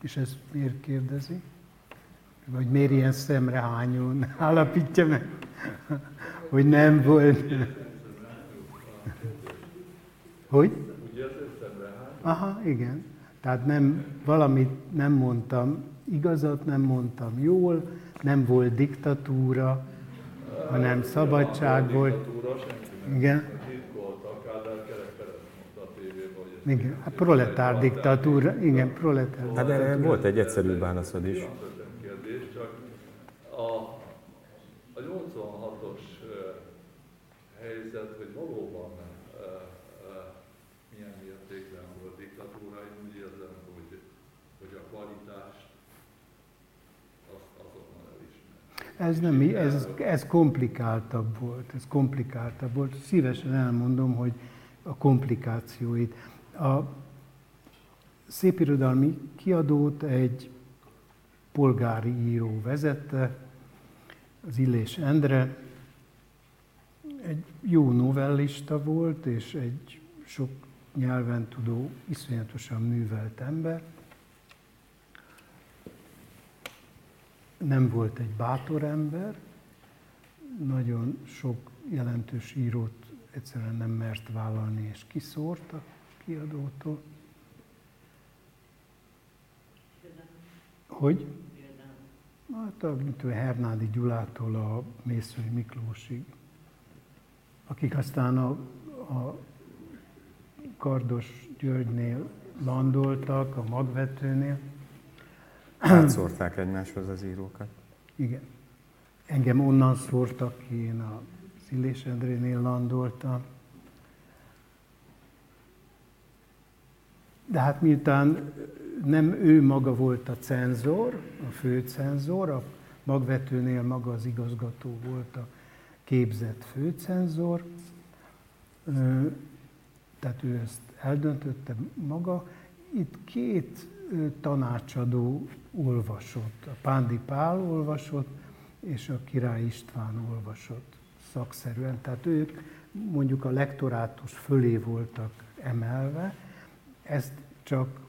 És ezt miért kérdezi? vagy miért ilyen szemrehányón állapítja meg, hogy nem volt. Hogy? Aha, igen. Tehát nem, valamit nem mondtam igazat, nem mondtam jól, nem volt diktatúra, hanem szabadság volt. Igen. Igen, a proletár diktatúra, igen, proletár. Hát erre volt egy egyszerű válaszod is. helyzet, hogy valóban e, e, milyen mértékben volt diktatúra, én úgy érzem, hogy, hogy a kvalitást azt azonnal elismer. Ez, nem, ez, ez komplikáltabb volt, ez komplikáltabb volt. Szívesen elmondom, hogy a komplikációit. A szépirodalmi kiadót egy polgári író vezette, az Illés Endre, egy jó novellista volt, és egy sok nyelven tudó, iszonyatosan művelt ember. Nem volt egy bátor ember, nagyon sok jelentős írót egyszerűen nem mert vállalni, és kiszórt a kiadótól. Hogy? Hát a, mint Hernádi Gyulától a Mészői Miklósig akik aztán a, a Kardos Györgynél landoltak, a magvetőnél. Átszórták egymáshoz az írókat. Igen. Engem onnan szórtak ki, én a Szillés Endrénél landoltam. De hát miután nem ő maga volt a cenzor, a főcenzor, a magvetőnél maga az igazgató volt a képzett főcenzor, tehát ő ezt eldöntötte maga. Itt két tanácsadó olvasott, a Pándi Pál olvasott, és a Király István olvasott szakszerűen. Tehát ők mondjuk a lektorátus fölé voltak emelve, ezt csak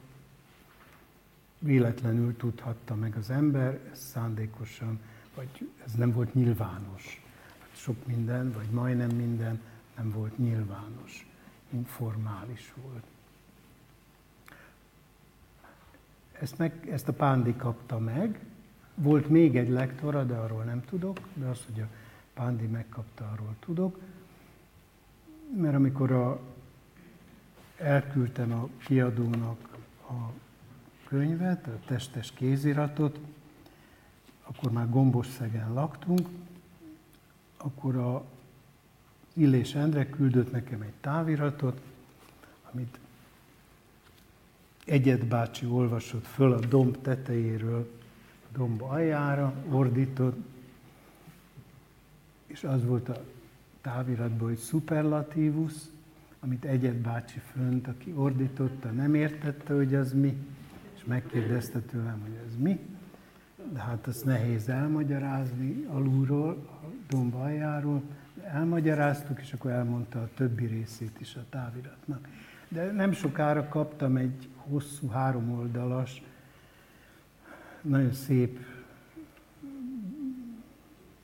véletlenül tudhatta meg az ember, ez szándékosan, vagy ez nem volt nyilvános. Sok minden, vagy majdnem minden nem volt nyilvános, informális volt. Ezt, meg, ezt a Pándi kapta meg. Volt még egy lektora, de arról nem tudok, de az, hogy a Pándi megkapta, arról tudok. Mert amikor a, elküldtem a kiadónak a könyvet, a testes kéziratot, akkor már Gombos-szegen laktunk, akkor a Illés Endre küldött nekem egy táviratot, amit Egyet bácsi olvasott föl a domb tetejéről a domb aljára, ordított, és az volt a táviratban, hogy superlatívus, amit Egyet bácsi fönt, aki ordította, nem értette, hogy az mi, és megkérdezte tőlem, hogy ez mi. De hát azt nehéz elmagyarázni alulról, a domb aljáról. Elmagyaráztuk, és akkor elmondta a többi részét is a táviratnak. De nem sokára kaptam egy hosszú, három oldalas, nagyon szép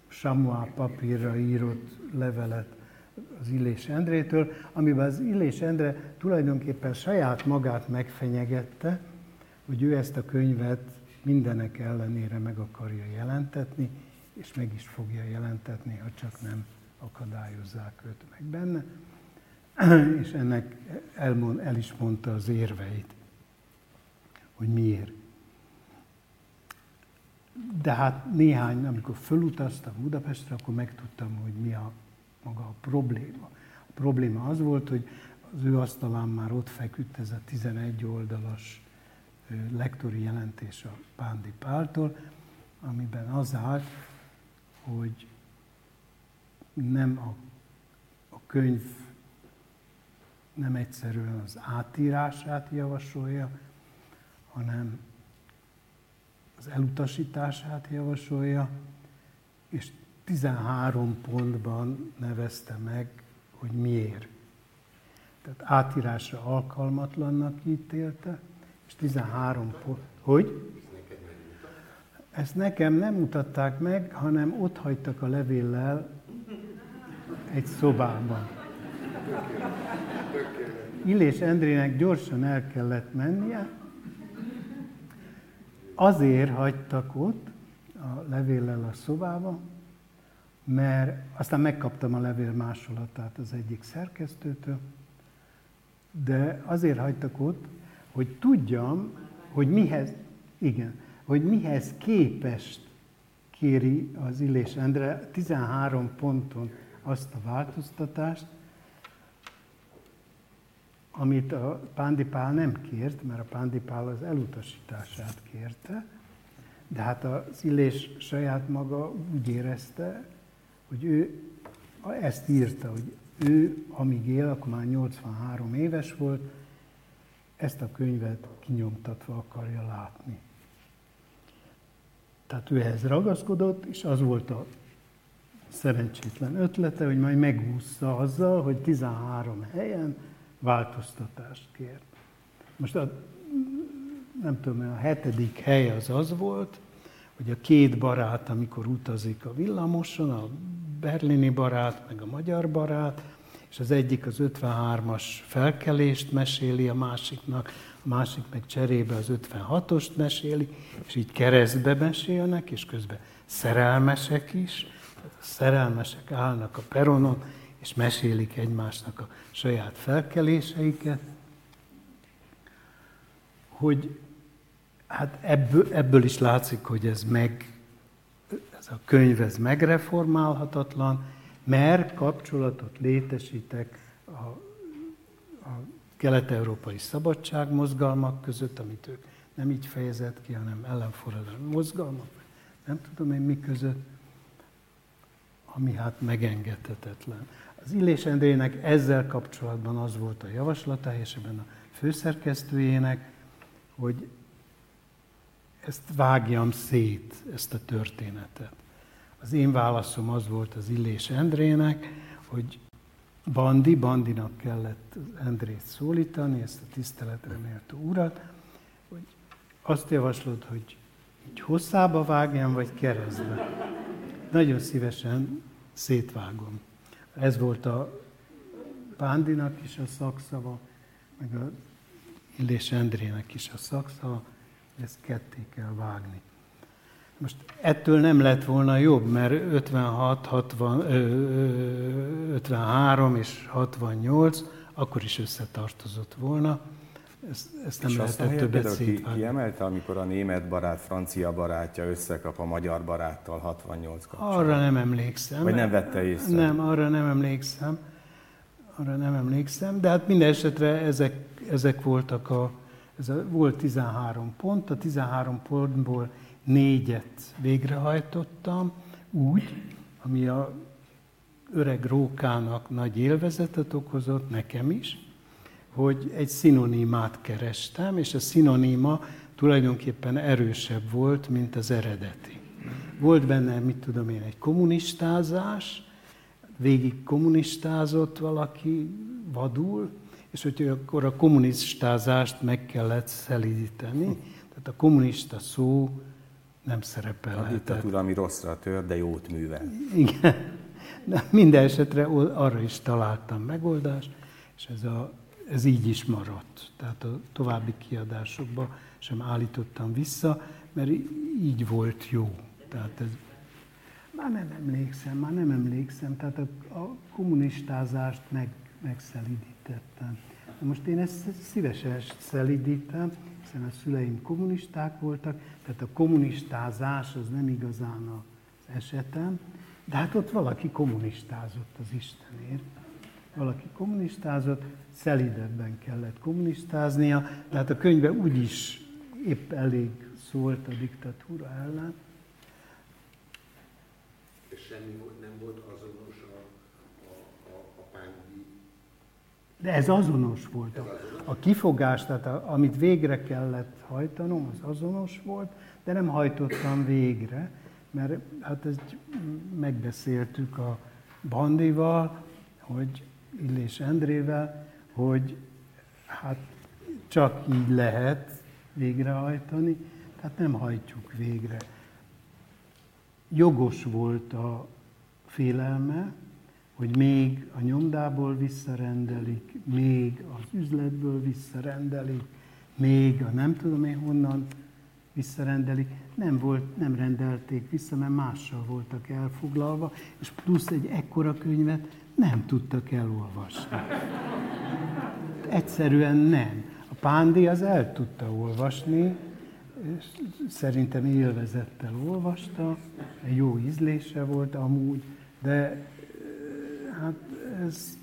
samuá papírra írott levelet az Illés Endrétől, amiben az Illés Endre tulajdonképpen saját magát megfenyegette, hogy ő ezt a könyvet mindenek ellenére meg akarja jelentetni, és meg is fogja jelentetni, ha csak nem akadályozzák őt meg benne. És ennek elmond, el is mondta az érveit hogy miért. De hát néhány, amikor fölutaztam Budapestre, akkor megtudtam, hogy mi a maga a probléma. A probléma az volt, hogy az ő asztalán már ott feküdt ez a 11 oldalas lektori jelentés a Pándi Páltól, amiben az állt, hogy nem a, a könyv nem egyszerűen az átírását javasolja, hanem az elutasítását javasolja, és 13 pontban nevezte meg, hogy miért. Tehát átírásra alkalmatlannak ítélte, és 13 pont. Hogy? Ezt nekem nem mutatták meg, hanem ott hagytak a levéllel egy szobában. Illés Endrének gyorsan el kellett mennie, azért hagytak ott a levéllel a szobába, mert aztán megkaptam a levél másolatát az egyik szerkesztőtől, de azért hagytak ott, hogy tudjam, hogy mihez, igen, hogy mihez képest kéri az Illés Endre 13 ponton azt a változtatást, amit a Pándipál nem kért, mert a Pándipál az elutasítását kérte, de hát az Illés saját maga úgy érezte, hogy ő ezt írta, hogy ő, amíg él, akkor már 83 éves volt, ezt a könyvet kinyomtatva akarja látni. Tehát ő ehhez ragaszkodott, és az volt a szerencsétlen ötlete, hogy majd megúszza azzal, hogy 13 helyen változtatást kért. Most a, nem tudom, a hetedik hely az az volt, hogy a két barát, amikor utazik a villamoson, a berlini barát, meg a magyar barát, és az egyik az 53-as felkelést meséli a másiknak, a másik meg cserébe az 56-ost meséli, és így keresztbe mesélnek, és közben szerelmesek is, szerelmesek állnak a peronon, és mesélik egymásnak a saját felkeléseiket, hogy hát ebből, ebből is látszik, hogy ez meg, ez a könyv ez megreformálhatatlan, mert kapcsolatot létesítek a, a kelet-európai szabadságmozgalmak között, amit ők nem így fejezett ki, hanem ellenforradalmi mozgalmak, nem tudom én mi között, ami hát megengedhetetlen. Az Illés Endrének ezzel kapcsolatban az volt a javaslata, és ebben a főszerkesztőjének, hogy ezt vágjam szét, ezt a történetet. Az én válaszom az volt az Illés Endrének, hogy Bandi, Bandinak kellett Endrét szólítani, ezt a tiszteletre méltó urat, hogy azt javaslod, hogy így hosszába vágjam, vagy keresztbe. Nagyon szívesen szétvágom. Ez volt a Bándinak is a szakszava, meg a Illés Endrének is a szakszava, ezt ketté kell vágni. Most ettől nem lett volna jobb, mert 56, 60, 53 és 68 akkor is összetartozott volna. Ezt, ezt nem és lehetett többet szétvágni. Ki, kiemelte, amikor a német barát, francia barátja összekap a magyar baráttal 68 kapcsolatban? Arra nem emlékszem. Vagy nem vette észre? Nem, arra nem emlékszem. Arra nem emlékszem, de hát minden esetre ezek, ezek voltak a, ez a, volt 13 pont, a 13 pontból négyet végrehajtottam úgy, ami a öreg rókának nagy élvezetet okozott, nekem is, hogy egy szinonimát kerestem, és a szinoníma tulajdonképpen erősebb volt, mint az eredeti. Volt benne, mit tudom én, egy kommunistázás, végig kommunistázott valaki vadul, és hogy akkor a kommunistázást meg kellett szelídíteni. Tehát a kommunista szó nem szerepel. A diktatúra, ami rosszra tör, de jót művel. Igen. De minden esetre arra is találtam megoldást, és ez, a, ez így is maradt. Tehát a további kiadásokba sem állítottam vissza, mert így volt jó. Tehát ez, már nem emlékszem, már nem emlékszem. Tehát a, a kommunistázást meg, megszelidítettem. Most én ezt szívesen szelidítem, hiszen a szüleim kommunisták voltak, tehát a kommunistázás az nem igazán az esetem, de hát ott valaki kommunistázott az Istenért. Valaki kommunistázott, szelidebben kellett kommunistáznia, de hát a könyve úgyis épp elég szólt a diktatúra ellen. És semmi nem volt azonos a, a, a, a pányi... De ez azonos volt. Ez azonos a kifogás, tehát a, amit végre kellett hajtanom, az azonos volt, de nem hajtottam végre, mert hát ezt megbeszéltük a Bandival, hogy Illés Endrével, hogy hát csak így lehet végrehajtani, tehát nem hajtjuk végre. Jogos volt a félelme, hogy még a nyomdából visszarendelik, még az üzletből visszarendelik, még a nem tudom én honnan visszarendelik. Nem, volt, nem rendelték vissza, mert mással voltak elfoglalva, és plusz egy ekkora könyvet nem tudtak elolvasni. Egyszerűen nem. A Pándi az el tudta olvasni, és szerintem élvezettel olvasta, jó ízlése volt amúgy, de hát ez,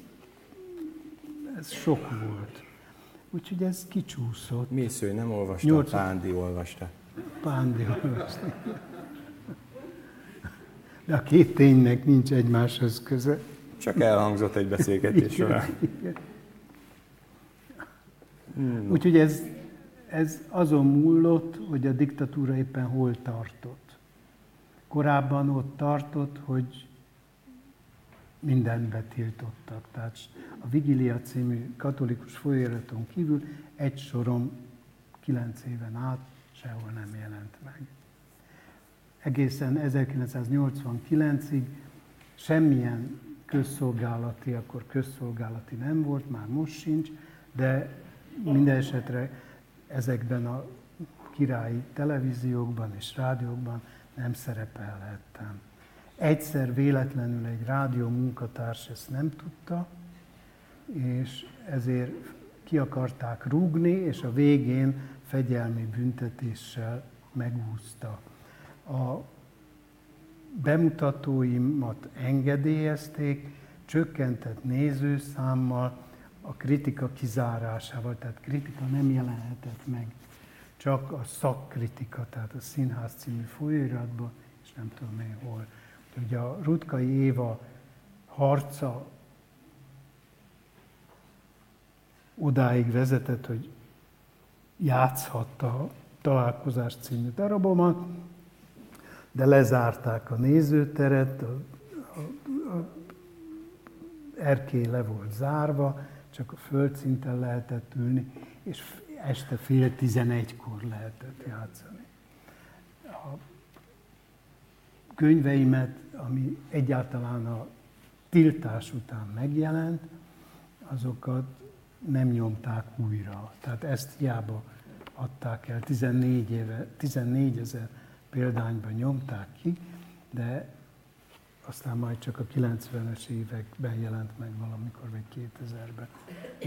ez sok volt. Úgyhogy ez kicsúszott. Mésző nem olvasta, Nyolc... Pándi olvasta. Pándi olvasta. De a két ténynek nincs egymáshoz köze. Csak elhangzott egy beszélgetés során. Hmm. Úgyhogy ez, ez azon múlott, hogy a diktatúra éppen hol tartott. Korábban ott tartott, hogy mindent betiltottak. Tehát a Vigilia című katolikus folyóiraton kívül egy sorom kilenc éven át sehol nem jelent meg. Egészen 1989-ig semmilyen közszolgálati, akkor közszolgálati nem volt, már most sincs, de minden esetre ezekben a királyi televíziókban és rádiókban nem szerepelhettem. Egyszer véletlenül egy rádió munkatárs ezt nem tudta, és ezért ki akarták rúgni, és a végén fegyelmi büntetéssel megúszta. A bemutatóimat engedélyezték, csökkentett nézőszámmal, a kritika kizárásával, tehát kritika nem jelenhetett meg, csak a szakkritika, tehát a Színház című folyóiratban, és nem tudom még hol. Ugye a Rutkai Éva harca odáig vezetett, hogy játszhatta a Találkozás című darabomat, de lezárták a nézőteret, a, a, a erkély le volt zárva, csak a földszinten lehetett ülni, és este fél tizenegykor lehetett játszani. A könyveimet, ami egyáltalán a tiltás után megjelent, azokat nem nyomták újra. Tehát ezt hiába adták el, 14, éve, 14 ezer példányban nyomták ki, de aztán majd csak a 90-es években jelent meg valamikor, vagy 2000-ben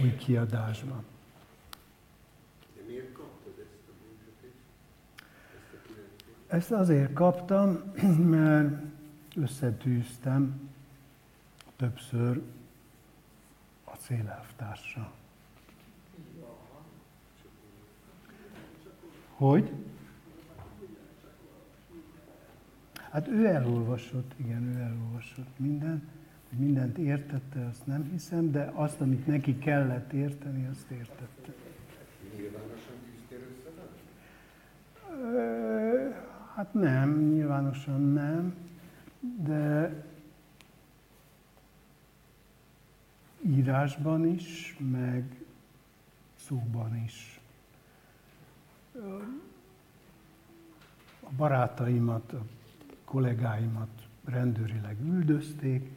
új kiadásban. De miért kaptad ezt a büntetést? Ezt, ezt azért kaptam, mert összetűztem többször a célelvtársa. Hogy? Hát ő elolvasott, igen, ő elolvasott mindent, hogy mindent értette, azt nem hiszem, de azt, amit neki kellett érteni, azt értette. Nyilvánosan küzdtél Hát nem, nyilvánosan nem, de írásban is, meg szóban is. A barátaimat, a kollégáimat rendőrileg üldözték,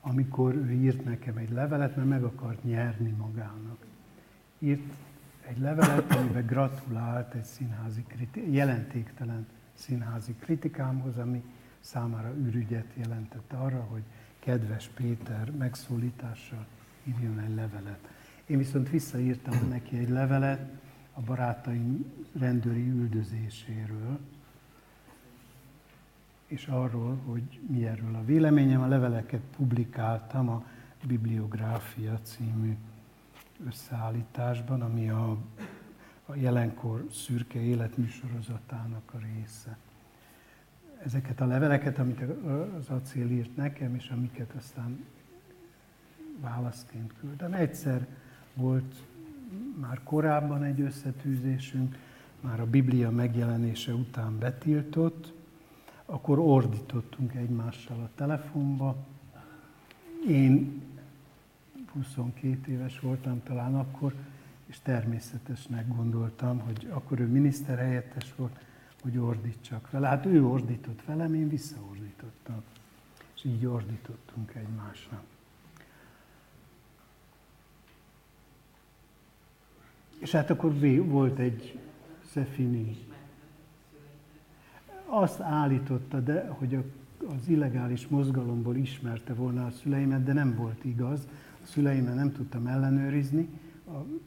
amikor ő írt nekem egy levelet, mert meg akart nyerni magának. Írt egy levelet, amiben gratulált egy színházi kriti- jelentéktelen színházi kritikámhoz, ami számára ürügyet jelentett arra, hogy kedves Péter megszólítással írjon egy levelet. Én viszont visszaírtam neki egy levelet a barátaim rendőri üldözéséről, és arról, hogy mi erről a véleményem. A leveleket publikáltam a Bibliográfia című összeállításban, ami a, a jelenkor szürke életműsorozatának a része. Ezeket a leveleket, amit az acél írt nekem, és amiket aztán válaszként küldtem. Egyszer volt már korábban egy összetűzésünk, már a Biblia megjelenése után betiltott, akkor ordítottunk egymással a telefonba. Én 22 éves voltam talán akkor, és természetesnek gondoltam, hogy akkor ő miniszterhelyettes volt, hogy ordítsak vele. Hát ő ordított velem, én visszaordítottam. És így ordítottunk egymásnak. És hát akkor volt egy Szefini azt állította, de, hogy a, az illegális mozgalomból ismerte volna a szüleimet, de nem volt igaz. A szüleimet nem tudtam ellenőrizni,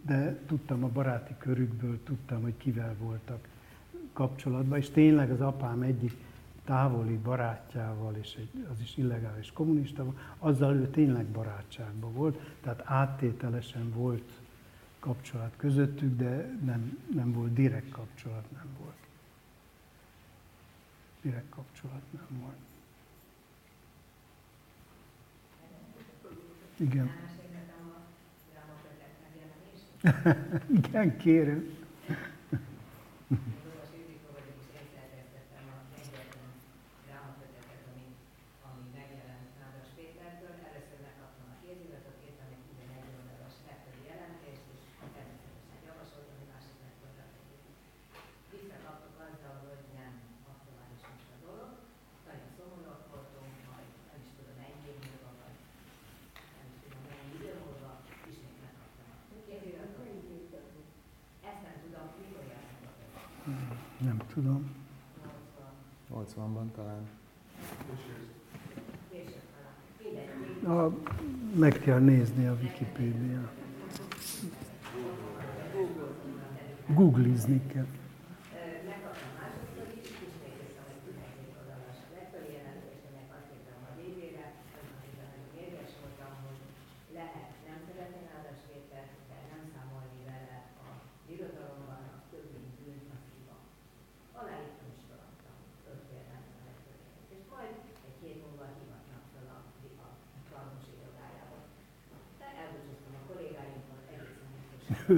de tudtam a baráti körükből, tudtam, hogy kivel voltak kapcsolatban, és tényleg az apám egyik távoli barátjával, és egy, az is illegális kommunista volt, azzal ő tényleg barátságban volt, tehát áttételesen volt kapcsolat közöttük, de nem, nem volt direkt kapcsolat, nem volt direkt kapcsolat nem. Igen. Igen, kérem. 80-ban talán. A, meg kell nézni a Wikipédia. Googlizni kell.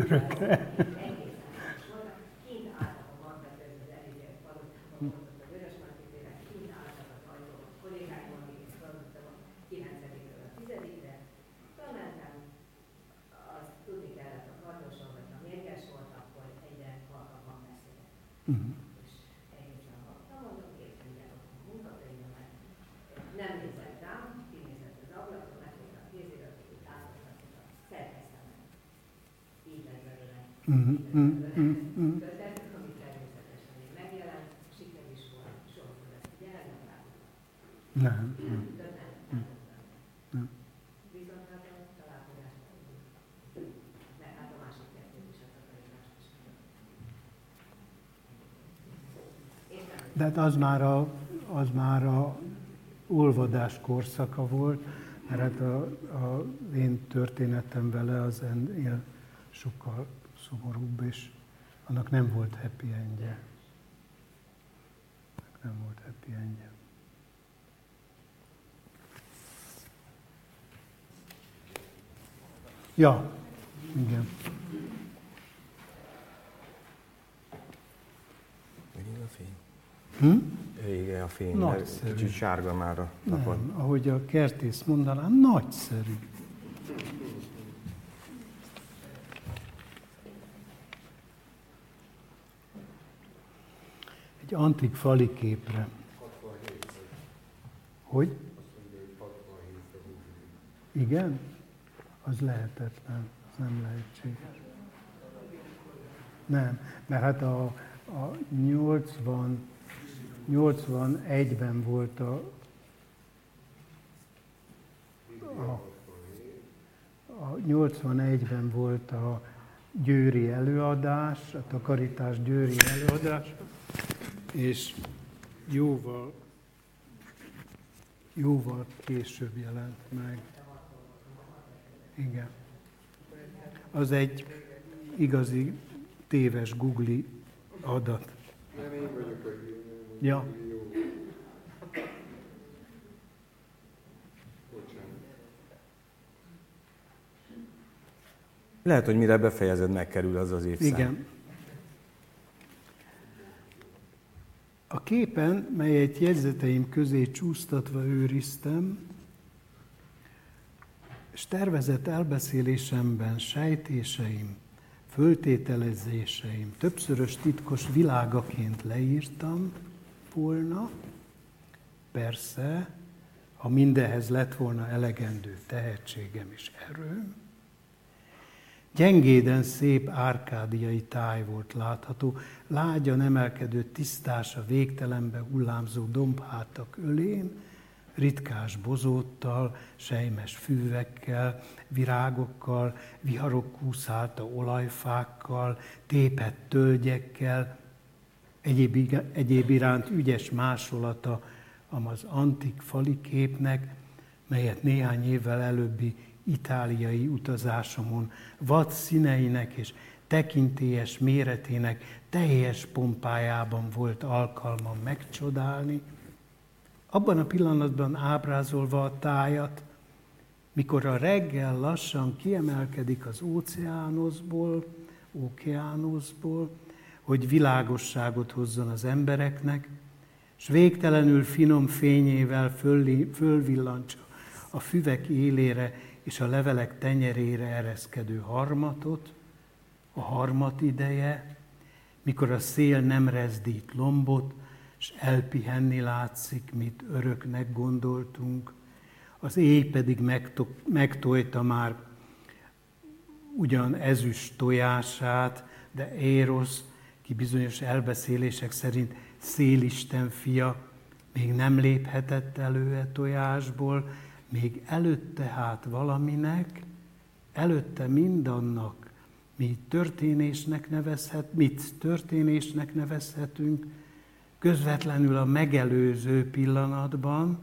through the Nem. Nem. De hát az már a, az már a olvadás korszaka volt, mert hát a, a én történetem vele az ennél sokkal szomorúbb, és annak nem volt happy endje. Nem volt happy endje. Ja, igen. Még a fény. Hm? Rége a fény, Nagyszerű. kicsit sárga már a napon. Nem, ahogy a kertész mondaná, nagyszerű. egy antik fali képre. Hogy? Igen? Az lehetetlen, az nem lehetséges. Nem, mert hát a, a 80, 81-ben volt a, a, a 81-ben volt a győri előadás, a takarítás győri előadás, és jóval, jóval később jelent meg. Igen. Az egy igazi téves Google adat. Nem én vagyok a Ja. Lehet, hogy mire befejezed, megkerül az az évszám. Igen. A képen, melyet jegyzeteim közé csúsztatva őriztem, és tervezett elbeszélésemben sejtéseim, föltételezéseim többszörös titkos világaként leírtam volna, persze, ha mindehez lett volna elegendő tehetségem és erőm, Gyengéden szép árkádiai táj volt látható, lágyan emelkedő tisztás a végtelenbe hullámzó dombhátak ölén, ritkás bozóttal, sejmes fűvekkel, virágokkal, viharok kúszálta olajfákkal, tépett tölgyekkel, egyéb, egyéb iránt ügyes másolata az antik fali képnek, melyet néhány évvel előbbi itáliai utazásomon vad színeinek és tekintélyes méretének teljes pompájában volt alkalmam megcsodálni, abban a pillanatban ábrázolva a tájat, mikor a reggel lassan kiemelkedik az óceánoszból, ókeánoszból, hogy világosságot hozzon az embereknek, és végtelenül finom fényével fölvillantsa a füvek élére és a levelek tenyerére ereszkedő harmatot, a harmat ideje, mikor a szél nem rezdít lombot, és elpihenni látszik, mit öröknek gondoltunk, az éj pedig megtojta már ugyan ezüst tojását, de Érosz, ki bizonyos elbeszélések szerint szélisten fia, még nem léphetett elő e tojásból, még előtte hát valaminek, előtte mindannak. Mi történésnek nevezhet, mit történésnek nevezhetünk, közvetlenül a megelőző pillanatban,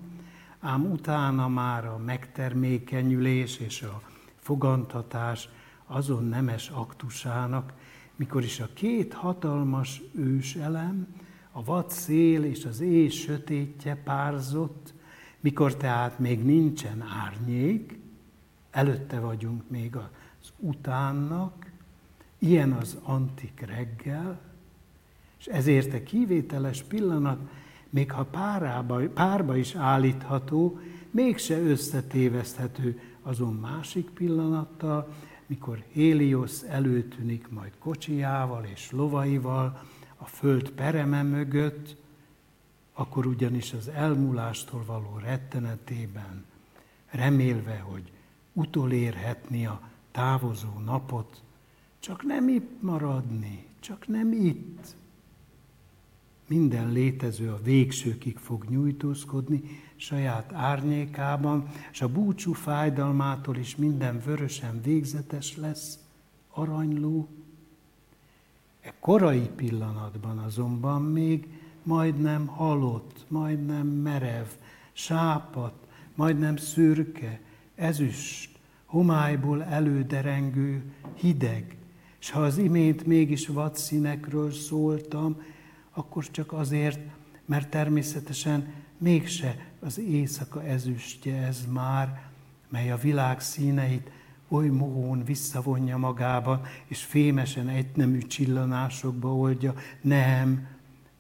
ám utána már a megtermékenyülés és a fogantatás azon nemes aktusának, mikor is a két hatalmas őselem, a vad szél és az éj sötétje párzott, mikor tehát még nincsen árnyék, előtte vagyunk még az utánnak, ilyen az antik reggel, és ezért a kivételes pillanat, még ha párába, párba is állítható, mégse összetéveszthető azon másik pillanattal, mikor Héliosz előtűnik majd kocsijával és lovaival a föld pereme mögött, akkor ugyanis az elmúlástól való rettenetében, remélve, hogy utolérhetni a távozó napot, csak nem itt maradni, csak nem itt. Minden létező a végsőkig fog nyújtózkodni saját árnyékában, és a búcsú fájdalmától is minden vörösen végzetes lesz, aranyló. E korai pillanatban azonban még majdnem halott, majdnem merev, sápat, majdnem szürke, ezüst, homályból előderengő, hideg, és ha az imént mégis vadszínekről szóltam, akkor csak azért, mert természetesen mégse az éjszaka ezüstje ez már, mely a világ színeit oly mohón visszavonja magába, és fémesen egynemű csillanásokba oldja, nem,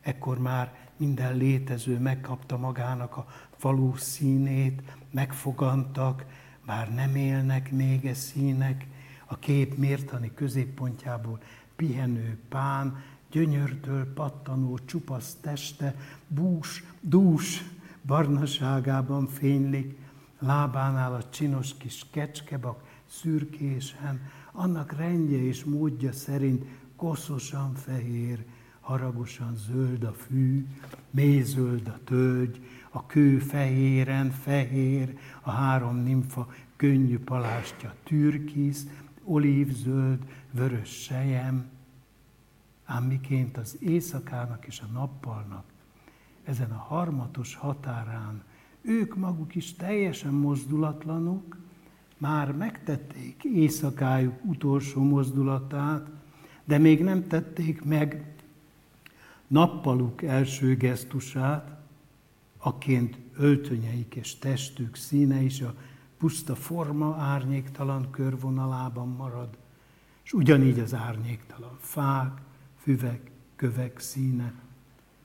ekkor már minden létező megkapta magának a való színét, megfogantak, bár nem élnek még e színek, a kép mértani középpontjából pihenő pán, gyönyörtől pattanó csupasz teste, bús, dús, barnaságában fénylik, lábánál a csinos kis kecskebak szürkésen, annak rendje és módja szerint koszosan fehér, haragosan zöld a fű, mézöld a tölgy, a kő fehéren fehér, a három nimfa könnyű palástja türkisz, olívzöld, vörös sejem, ám miként az éjszakának és a nappalnak ezen a harmatos határán ők maguk is teljesen mozdulatlanok, már megtették éjszakájuk utolsó mozdulatát, de még nem tették meg nappaluk első gesztusát, aként öltönyeik és testük színe is a puszta forma árnyéktalan körvonalában marad, és ugyanígy az árnyéktalan fák, füvek, kövek színe,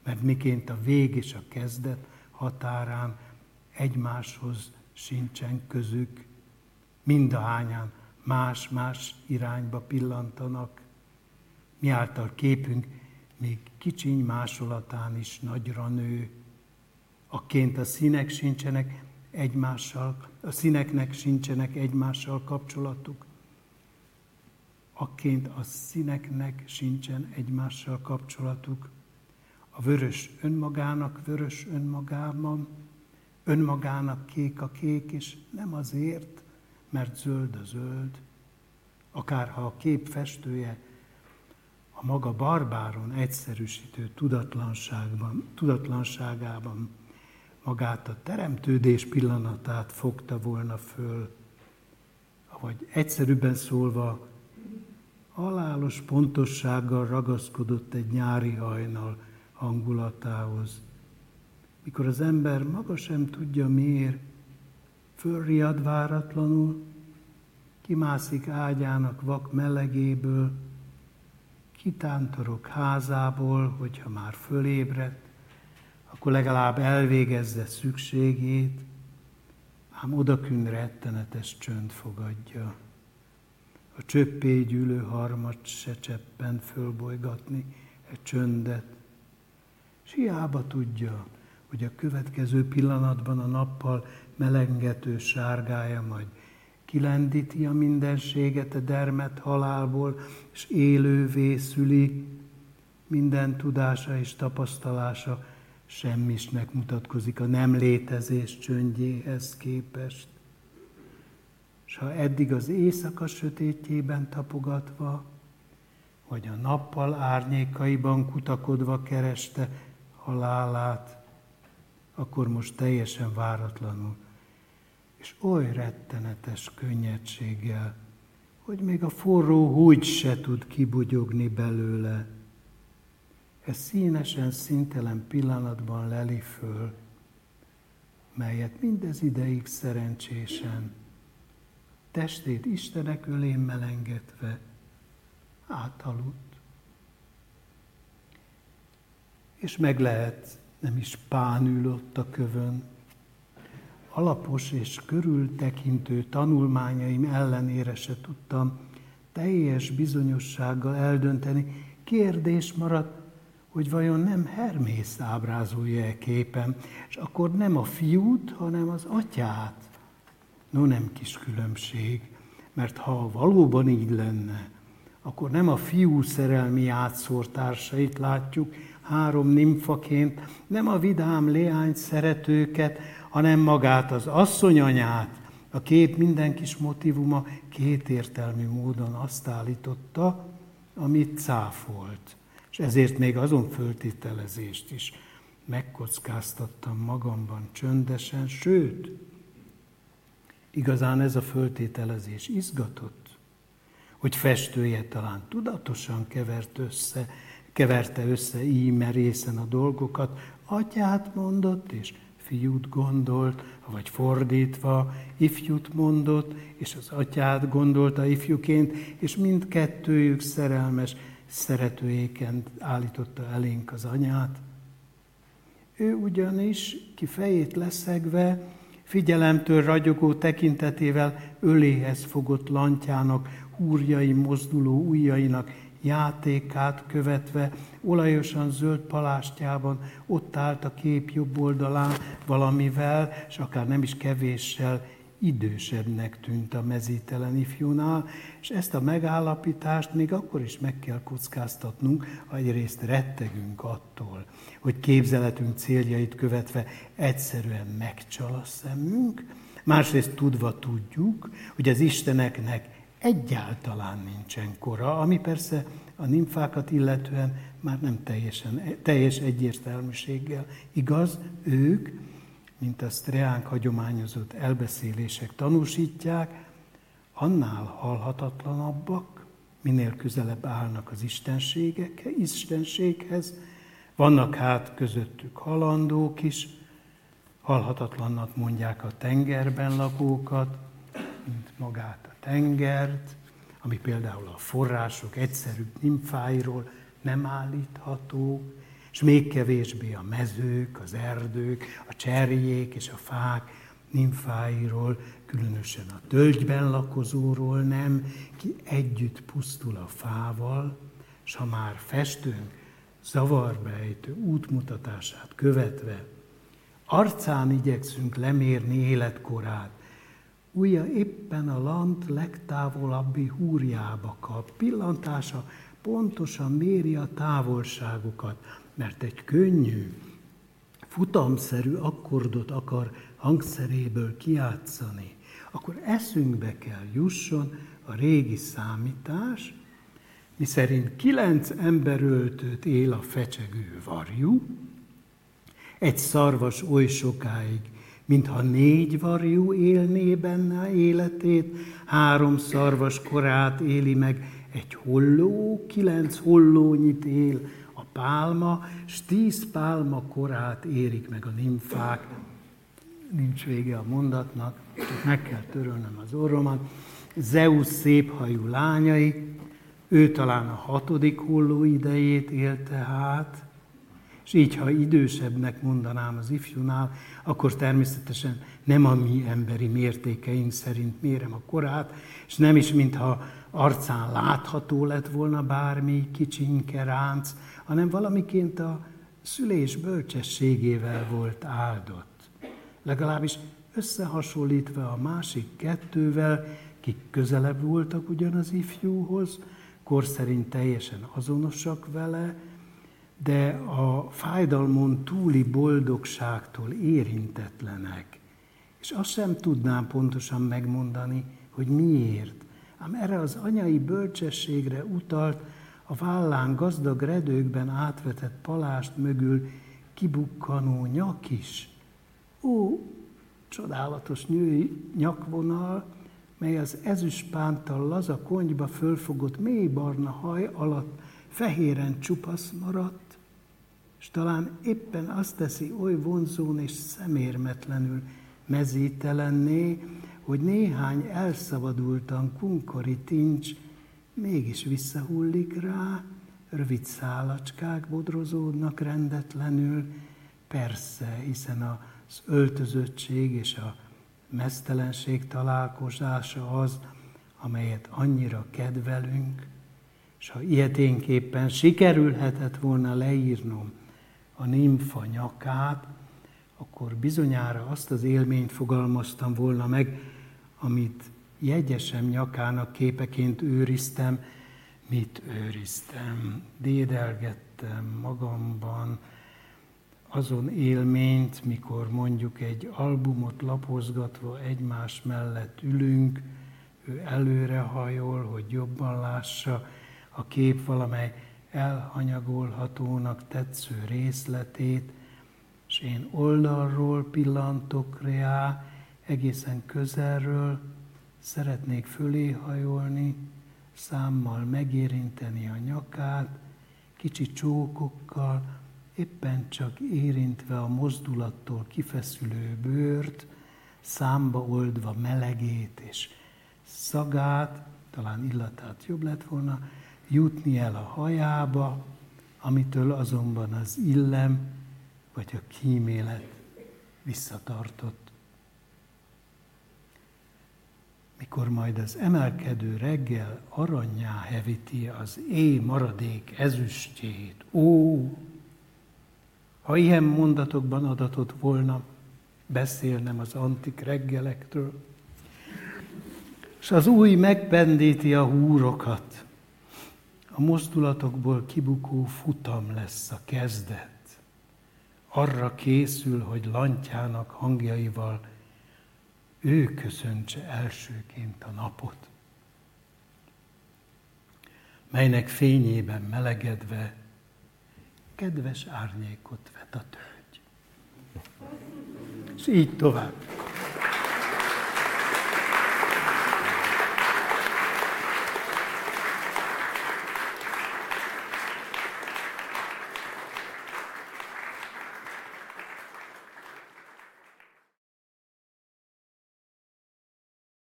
mert miként a vég és a kezdet határán egymáshoz sincsen közük, mindahányan más-más irányba pillantanak, miáltal képünk még kicsiny másolatán is nagyra nő, akként a színek sincsenek egymással, a színeknek sincsenek egymással kapcsolatuk, akként a színeknek sincsen egymással kapcsolatuk. A vörös önmagának vörös önmagában, önmagának kék a kék, és nem azért, mert zöld a zöld. Akárha a kép festője a maga barbáron egyszerűsítő tudatlanságban, tudatlanságában magát a teremtődés pillanatát fogta volna föl, vagy egyszerűbben szólva, halálos pontossággal ragaszkodott egy nyári hajnal hangulatához. Mikor az ember maga sem tudja miért, fölriad váratlanul, kimászik ágyának vak melegéből, kitántorok házából, hogyha már fölébredt, akkor legalább elvégezze szükségét, ám odakün rettenetes csönd fogadja. A csöppé gyűlő harmat se cseppen fölbolygatni egy csöndet, és hiába tudja, hogy a következő pillanatban a nappal melengető sárgája majd kilendíti a mindenséget a dermet halálból, és élővé szüli minden tudása és tapasztalása, semmisnek mutatkozik a nem létezés csöndjéhez képest. És ha eddig az éjszaka sötétjében tapogatva, vagy a nappal árnyékaiban kutakodva kereste halálát, akkor most teljesen váratlanul, és oly rettenetes könnyedséggel, hogy még a forró húgy se tud kibugyogni belőle. Ez színesen, szintelen pillanatban leli föl, melyet mindez ideig szerencsésen, testét Istenek ölén melengetve, átaludt. És meg lehet, nem is pán ül ott a kövön. Alapos és körültekintő tanulmányaim ellenére se tudtam teljes bizonyossággal eldönteni. Kérdés maradt, hogy vajon nem Hermész ábrázolja-e képen, és akkor nem a fiút, hanem az atyát. No nem kis különbség, mert ha valóban így lenne, akkor nem a fiú szerelmi átszórtársait látjuk három nimfaként, nem a vidám leány szeretőket, hanem magát az asszonyanyát. A kép minden kis motivuma kétértelmű módon azt állította, amit cáfolt. És ezért még azon föltételezést is megkockáztattam magamban csöndesen, sőt, igazán ez a föltételezés izgatott, hogy festője talán tudatosan kevert össze, keverte össze íme részen a dolgokat, atyát mondott, és fiút gondolt, vagy fordítva, ifjút mondott, és az atyát gondolta ifjuként, és mindkettőjük szerelmes szeretőjéként állította elénk az anyát. Ő ugyanis, ki fejét leszegve, figyelemtől ragyogó tekintetével öléhez fogott lantjának, húrjai mozduló ujjainak játékát követve, olajosan zöld palástjában ott állt a kép jobb oldalán valamivel, és akár nem is kevéssel idősebbnek tűnt a mezítelen ifjúnál, és ezt a megállapítást még akkor is meg kell kockáztatnunk, ha egyrészt rettegünk attól, hogy képzeletünk céljait követve egyszerűen megcsal a szemünk, másrészt tudva tudjuk, hogy az Isteneknek egyáltalán nincsen kora, ami persze a nimfákat illetően már nem teljesen, teljes egyértelműséggel igaz, ők mint azt reánk hagyományozott elbeszélések tanúsítják, annál halhatatlanabbak, minél közelebb állnak az istenséghez, vannak hát közöttük halandók is, halhatatlannak mondják a tengerben lakókat, mint magát a tengert, ami például a források egyszerű nimfáiról nem állítható, és még kevésbé a mezők, az erdők, a cserjék és a fák nimfáiról, különösen a tölgyben lakozóról nem, ki együtt pusztul a fával, és ha már festőnk ejtő útmutatását követve, arcán igyekszünk lemérni életkorát, újja éppen a lant legtávolabbi húrjába kap, pillantása pontosan méri a távolságokat, mert egy könnyű, futamszerű akkordot akar hangszeréből kiátszani, akkor eszünkbe kell jusson a régi számítás, miszerint kilenc emberöltőt él a fecsegő varjú, egy szarvas oly sokáig, mintha négy varjú élné benne életét, három szarvas korát éli meg, egy holló, kilenc hollónyit él pálma, s tíz pálma korát érik meg a nimfák. Nincs vége a mondatnak, meg kell törölnem az orromat. Zeus széphajú lányai, ő talán a hatodik hulló idejét élte hát, és így, ha idősebbnek mondanám az ifjúnál, akkor természetesen nem a mi emberi mértékeink szerint mérem a korát, és nem is, mintha arcán látható lett volna bármi kicsinke ránc, hanem valamiként a szülés bölcsességével volt áldott. Legalábbis összehasonlítva a másik kettővel, kik közelebb voltak ugyan az ifjúhoz, kor szerint teljesen azonosak vele, de a fájdalmon túli boldogságtól érintetlenek. És azt sem tudnám pontosan megmondani, hogy miért. Ám erre az anyai bölcsességre utalt a vállán gazdag redőkben átvetett palást mögül kibukkanó nyak is. Ó, csodálatos női nyakvonal, mely az ezüstpánttal laza konyba fölfogott mély barna haj alatt fehéren csupasz maradt, és talán éppen azt teszi oly vonzón és szemérmetlenül mezítelenné, hogy néhány elszabadultan kunkori tincs mégis visszahullik rá, rövid szálacskák bodrozódnak rendetlenül, persze, hiszen az öltözöttség és a mesztelenség találkozása az, amelyet annyira kedvelünk, és ha ilyeténképpen sikerülhetett volna leírnom a nimfa nyakát, akkor bizonyára azt az élményt fogalmaztam volna meg, amit jegyesem nyakának képeként őriztem, mit őriztem, dédelgettem magamban azon élményt, mikor mondjuk egy albumot lapozgatva egymás mellett ülünk, ő előrehajol, hogy jobban lássa. A kép valamely elhanyagolhatónak tetsző részletét, és én oldalról pillantok rá, egészen közelről, szeretnék fölé hajolni, számmal megérinteni a nyakát, kicsi csókokkal, éppen csak érintve a mozdulattól kifeszülő bőrt, számba oldva melegét és szagát, talán illatát jobb lett volna, jutni el a hajába, amitől azonban az illem vagy a kímélet visszatartott. mikor majd az emelkedő reggel aranyá hevíti az éj maradék ezüstjét. Ó, ha ilyen mondatokban adatott volna, beszélnem az antik reggelektől, és az új megpendíti a húrokat, a mozdulatokból kibukó futam lesz a kezdet. Arra készül, hogy lantjának hangjaival ő köszöntse elsőként a napot, melynek fényében melegedve kedves árnyékot vet a tölgy. És így tovább.